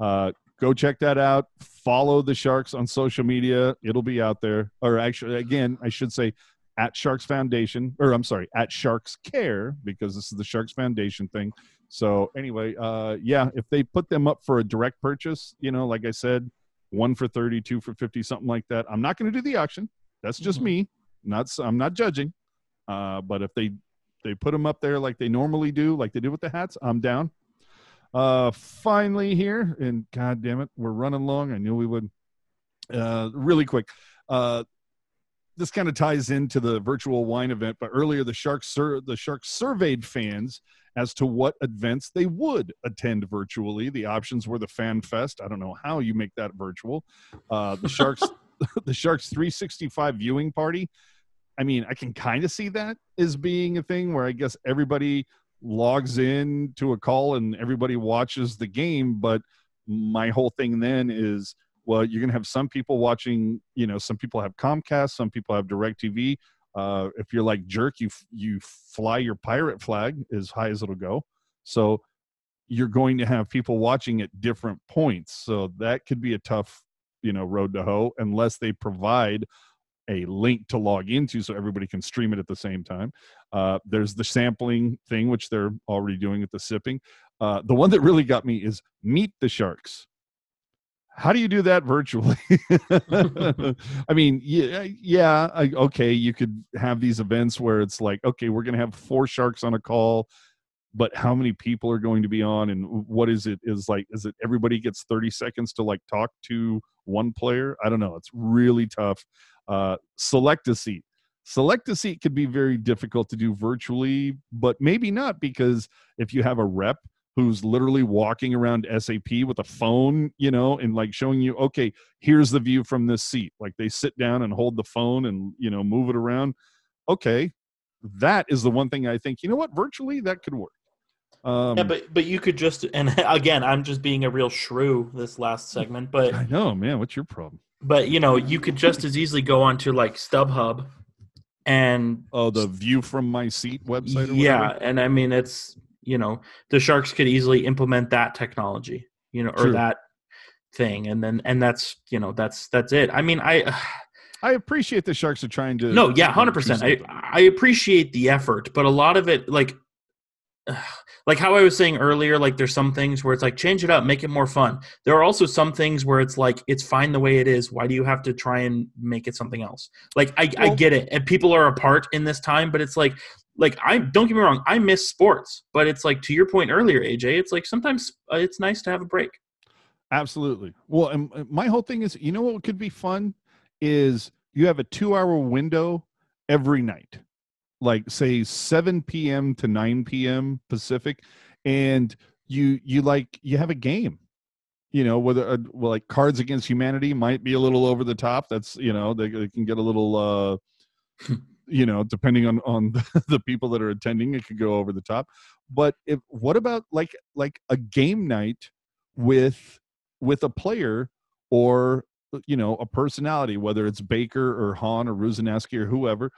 uh go check that out follow the sharks on social media it'll be out there or actually again i should say at sharks foundation or i'm sorry at sharks care because this is the sharks foundation thing. So anyway uh yeah if they put them up for a direct purchase you know like i said one for 30 two for 50 something like that i'm not going to do the auction. That's just Mhm. me. Not I'm not judging. Uh, but if they they put them up there like they normally do like they do with the hats i'm down. Uh finally here and god damn it we're running long. I knew we would. Uh really quick. Uh this kind of ties into the virtual wine event but earlier the sharks sur- the sharks surveyed fans as to what events they would attend virtually. The options were the Fan Fest. I don't know how you make that virtual. Uh, the Sharks, the Sharks 365 viewing party. I mean, I can kind of see that as being a thing where I guess everybody logs in to a call and everybody watches the game. But my whole thing then is, well, you're going to have some people watching. You know, some people have Comcast, some people have Directv. Uh, if you're like jerk, you you fly your pirate flag as high as it'll go. So you're going to have people watching at different points. So that could be a tough, you know, road to hoe unless they provide a link to log into so everybody can stream it at the same time. Uh, there's the sampling thing, which they're already doing with the sipping. Uh, the one that really got me is meet the sharks. How do you do that virtually? I mean, yeah, yeah, okay, you could have these events where it's like, okay, we're going to have four sharks on a call, but how many people are going to be on and what is it is like is it everybody gets 30 seconds to like talk to one player? I don't know it's really tough. Uh select a seat. Select a seat could be very difficult to do virtually but maybe not because if you have a rep who's literally walking around sap with a phone you know and like showing you okay here's the view from this seat like they sit down and hold the phone and you know move it around okay that is the one thing i think you know what virtually that could work um, yeah, but but you could just and again, I'm just being a real shrew this last segment, but I know, man. What's your problem? but you know, you could just as easily go onto like StubHub and Oh, the view from my seat website. Or yeah, and I mean it's you know the Sharks could easily implement that technology, you know, or True. that thing, and then and that's you know that's that's it. I mean, I I appreciate the Sharks are trying to. no, yeah, hundred percent. I. I appreciate the effort, but a lot of it, like, like how I was saying earlier, like there's some things where it's like change it up, make it more fun. There are also some things where it's like it's fine the way it is. Why do you have to try and make it something else? Like I, I get it, and people are apart in this time, but it's like. Like I don't get me wrong, I miss sports, but it's like to your point earlier, AJ. It's like sometimes uh, it's nice to have a break. Absolutely. Well, and my whole thing is, you know what could be fun is you have a two-hour window every night, like say 7 p.m. to 9 p.m. Pacific, and you you like you have a game. You know, whether uh, well, like Cards Against Humanity might be a little over the top. That's you know they, they can get a little. uh you know depending on on the people that are attending it could go over the top but if what about like like a game night with with a player or you know a personality whether it's baker or hahn or Rusanowsky or whoever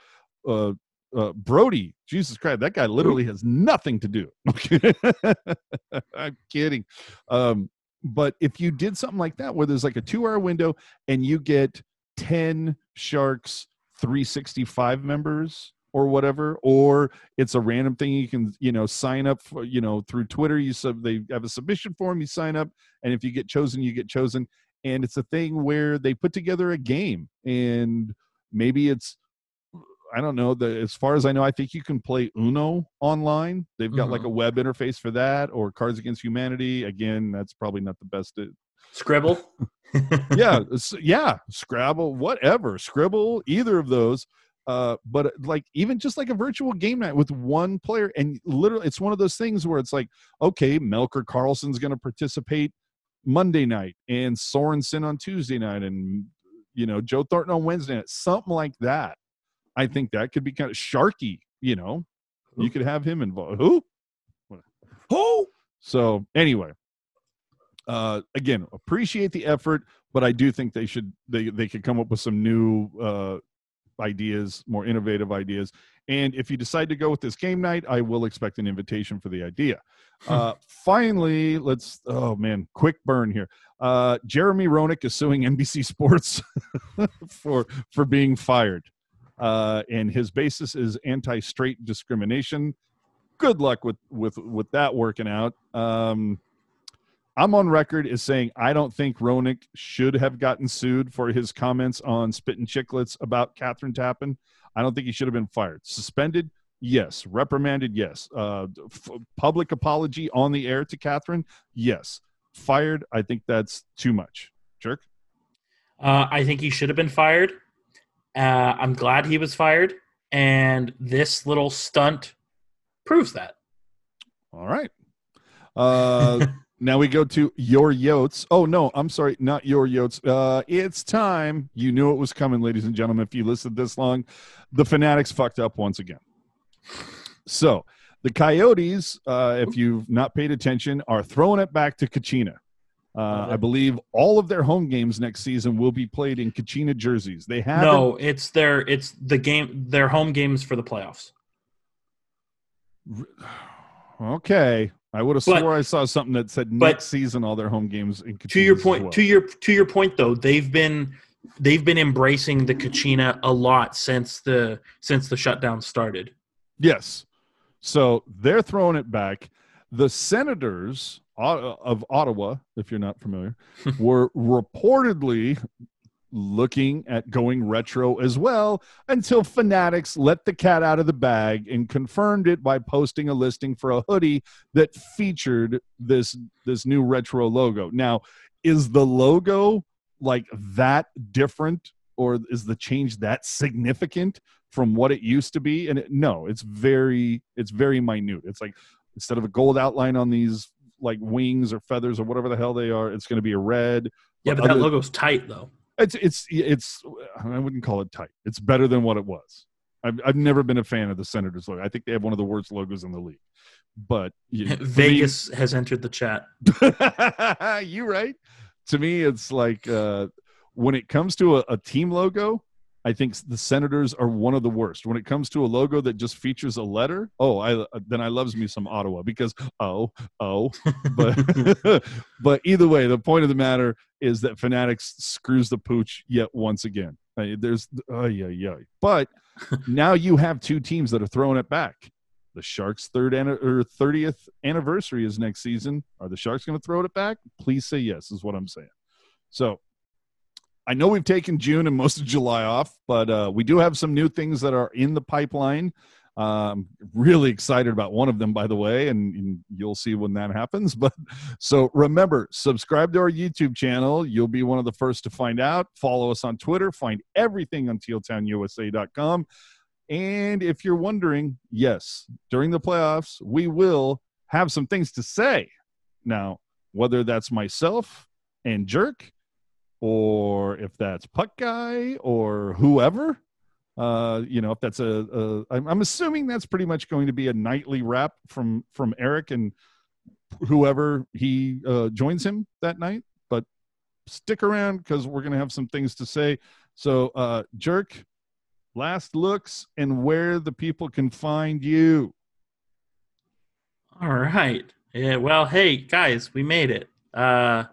uh uh, Brody, Jesus Christ, that guy literally has nothing to do. I'm kidding. Um, but if you did something like that, where there's like a two hour window and you get 10 Sharks 365 members or whatever, or it's a random thing you can, you know, sign up for, you know, through Twitter. You sub, they have a submission form, you sign up, and if you get chosen, you get chosen. And it's a thing where they put together a game, and maybe it's I don't know. The as far as I know, I think you can play Uno online. They've got like mm-hmm. a web interface for that, or Cards Against Humanity. Again, that's probably not the best. Uh, Scribble. yeah, yeah, Scrabble, whatever, Scribble, either of those. Uh, but uh, like even just like a virtual game night with one player, and literally, it's one of those things where it's like, okay, Melker Karlsson's going to participate Monday night, and Sorensen on Tuesday night, and you know Joe Thornton on Wednesday night, something like that. I think that could be kind of Sharky. You know, you could have him involved. Who? Who? So anyway, uh, again, appreciate the effort, but I do think they should they they could come up with some new uh, ideas, more innovative ideas. And if you decide to go with this game night, I will expect an invitation for the idea. Uh, finally, let's oh man, quick burn here. Uh, Jeremy Roenick is suing NBC Sports for for being fired, uh, and his basis is anti-straight discrimination good luck with with with that working out. Um, I'm on record as saying I don't think Roenick should have gotten sued for his comments on spitting Chiclets about Kathryn Tappen. I don't think he should have been fired. Suspended, yes. Reprimanded, yes. Uh, f- public apology on the air to Kathryn, yes. Fired, I think that's too much. Jerk. Uh, I think he should have been fired. Uh, I'm glad he was fired, and this little stunt proves that. All right. Uh, now we go to your yotes. Oh no, I'm sorry, not your yotes. Uh, it's time. You knew it was coming, ladies and gentlemen. If you listened this long, the Fanatics fucked up once again. So The Coyotes, uh, if you've not paid attention, are throwing it back to Kachina. Uh, I believe all of their home games next season will be played in Kachina jerseys. They have No, it's their it's the game their home games for the playoffs. Okay, I would have But- swore I saw something that said but- next season all their home games in Kachina. To your point, to your to your point though, they've been they've been embracing the Kachina a lot since the since the shutdown started. Yes. So they're throwing it back. The Senators uh, of Ottawa, if you're not familiar, were reportedly looking at going retro as well until Fanatics let the cat out of the bag and confirmed it by posting a listing for a hoodie that featured this this new retro logo. Now, is the logo like that different or is the change that significant from what it used to be and it, no it's very it's very minute it's like instead of a gold outline on these like wings or feathers or whatever the hell they are it's going to be a red Yeah, but that Other- logo's tight though. It's it's it's i wouldn't call it tight it's better than what it was i've, I've never been a fan of the senators logo i think they have one of the worst logos in the league but you- for me- Vegas has entered the chat. you right. To me, it's like uh, when it comes to a, a team logo, I think the Senators are one of the worst. When it comes to a logo that just features a letter, oh, I then I loves me some Ottawa because oh oh, but but either way, the point of the matter is that Fanatics screws the pooch yet once again. Uh, There's oh yeah yeah, but now you have two teams that are throwing it back. The Sharks' third an- or thirtieth anniversary is next season. Are the Sharks going to throw it back? Please say yes. Is what I'm saying. So, I know we've taken June and most of July off, but uh, we do have some new things that are in the pipeline. Um, really excited about one of them, by the way, and, and you'll see when that happens. But so remember, subscribe to our YouTube channel. You'll be one of the first to find out. Follow us on Twitter. Find everything on tealtownusa.com. And if you're wondering, yes, during the playoffs, we will have some things to say. Now, whether that's myself and Jerk, or if that's Puck Guy, or whoever, uh, you know, if that's a, a I'm, assuming that's pretty much going to be a nightly wrap from from Eric and whoever he uh, joins him that night. But stick around because we're going to have some things to say. So, uh, Jerk, last looks and where the people can find you. All right. Yeah, well, hey guys, we made it. Uh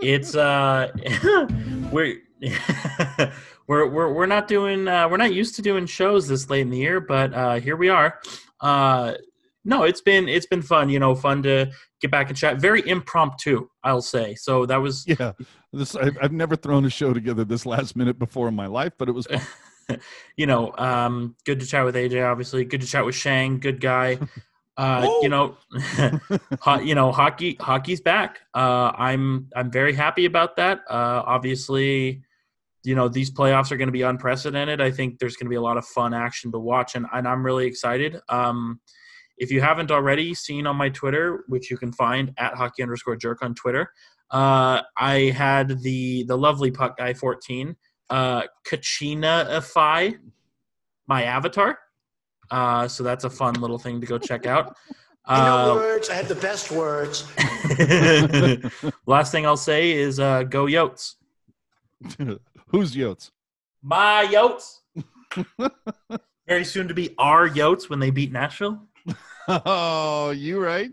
it's uh we're we're we're we're not doing uh we're not used to doing shows this late in the year, but uh here we are. Uh no, it's been it's been fun, you know, fun to get back and chat. Very impromptu, I'll say. So that was Yeah, this I've, I've never thrown a show together this last minute before in my life, but it was you know, um, good to chat with AJ. Obviously, good to chat with Sheng. Good guy. Uh, you know, you know, hockey. Hockey's back. Uh, I'm I'm very happy about that. Uh, obviously, you know these playoffs are going to be unprecedented. I think there's going to be a lot of fun action to watch, and, and I'm really excited. Um, if you haven't already seen on my Twitter, which you can find at hockey underscore jerk on Twitter, uh, I had the the lovely puck guy 14 uh, Kachina-ify my avatar. Uh, so that's a fun little thing to go check out. In other Uh, words, I had the best words. last thing I'll say is uh, go Yotes. Who's Yotes? My Yotes. Very soon to be our Yotes when they beat Nashville. Oh, you right.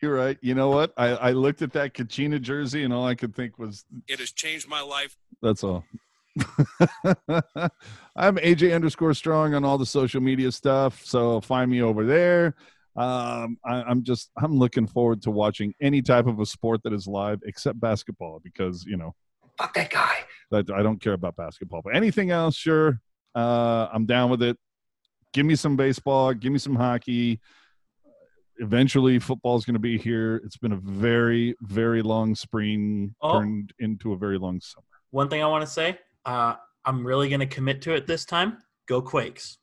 You're right. You know what? I, I looked at that Kachina jersey and all I could think was It has changed my life. that's all. I'm AJ underscore strong on all the social media stuff. So find me over there. Um, I, I'm just I'm looking forward to watching any type of a sport that is live except basketball because you know Fuck that guy. that I don't care about basketball. But anything else, sure, uh, I'm down with it. Give me some baseball. Give me some hockey. Eventually, football's going to be here. It's been a very, very long spring Oh. turned into a very long summer. One thing I want to say, uh, I'm really going to commit to it this time. Go Quakes.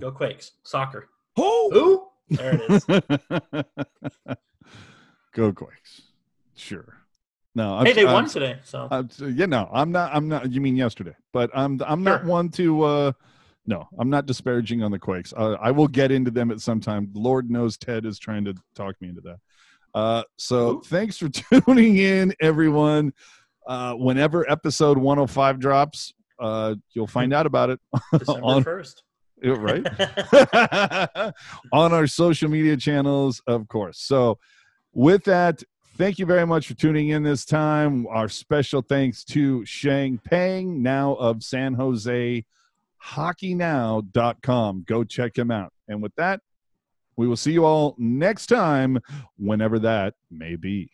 Go Quakes. Soccer. Who? There it is. Go Quakes. Sure. No, hey, they I'm- won today. So I'm, yeah, no, I'm not. I'm not. You mean yesterday? But I'm. I'm not Sure. one to uh, no, I'm not disparaging on the Quakes. Uh, I will get into them at some time. Lord knows Ted is trying to talk me into that. Uh, so thanks for tuning in, everyone. Uh, whenever episode 105 drops, uh, you'll find out about it December on first. Right on our social media channels, of course. So, with that, thank you very much for tuning in this time. Our special thanks to Sheng Peng, now of San Jose hockeynow.com. Go check him out. And with that, we will see you all next time, whenever that may be.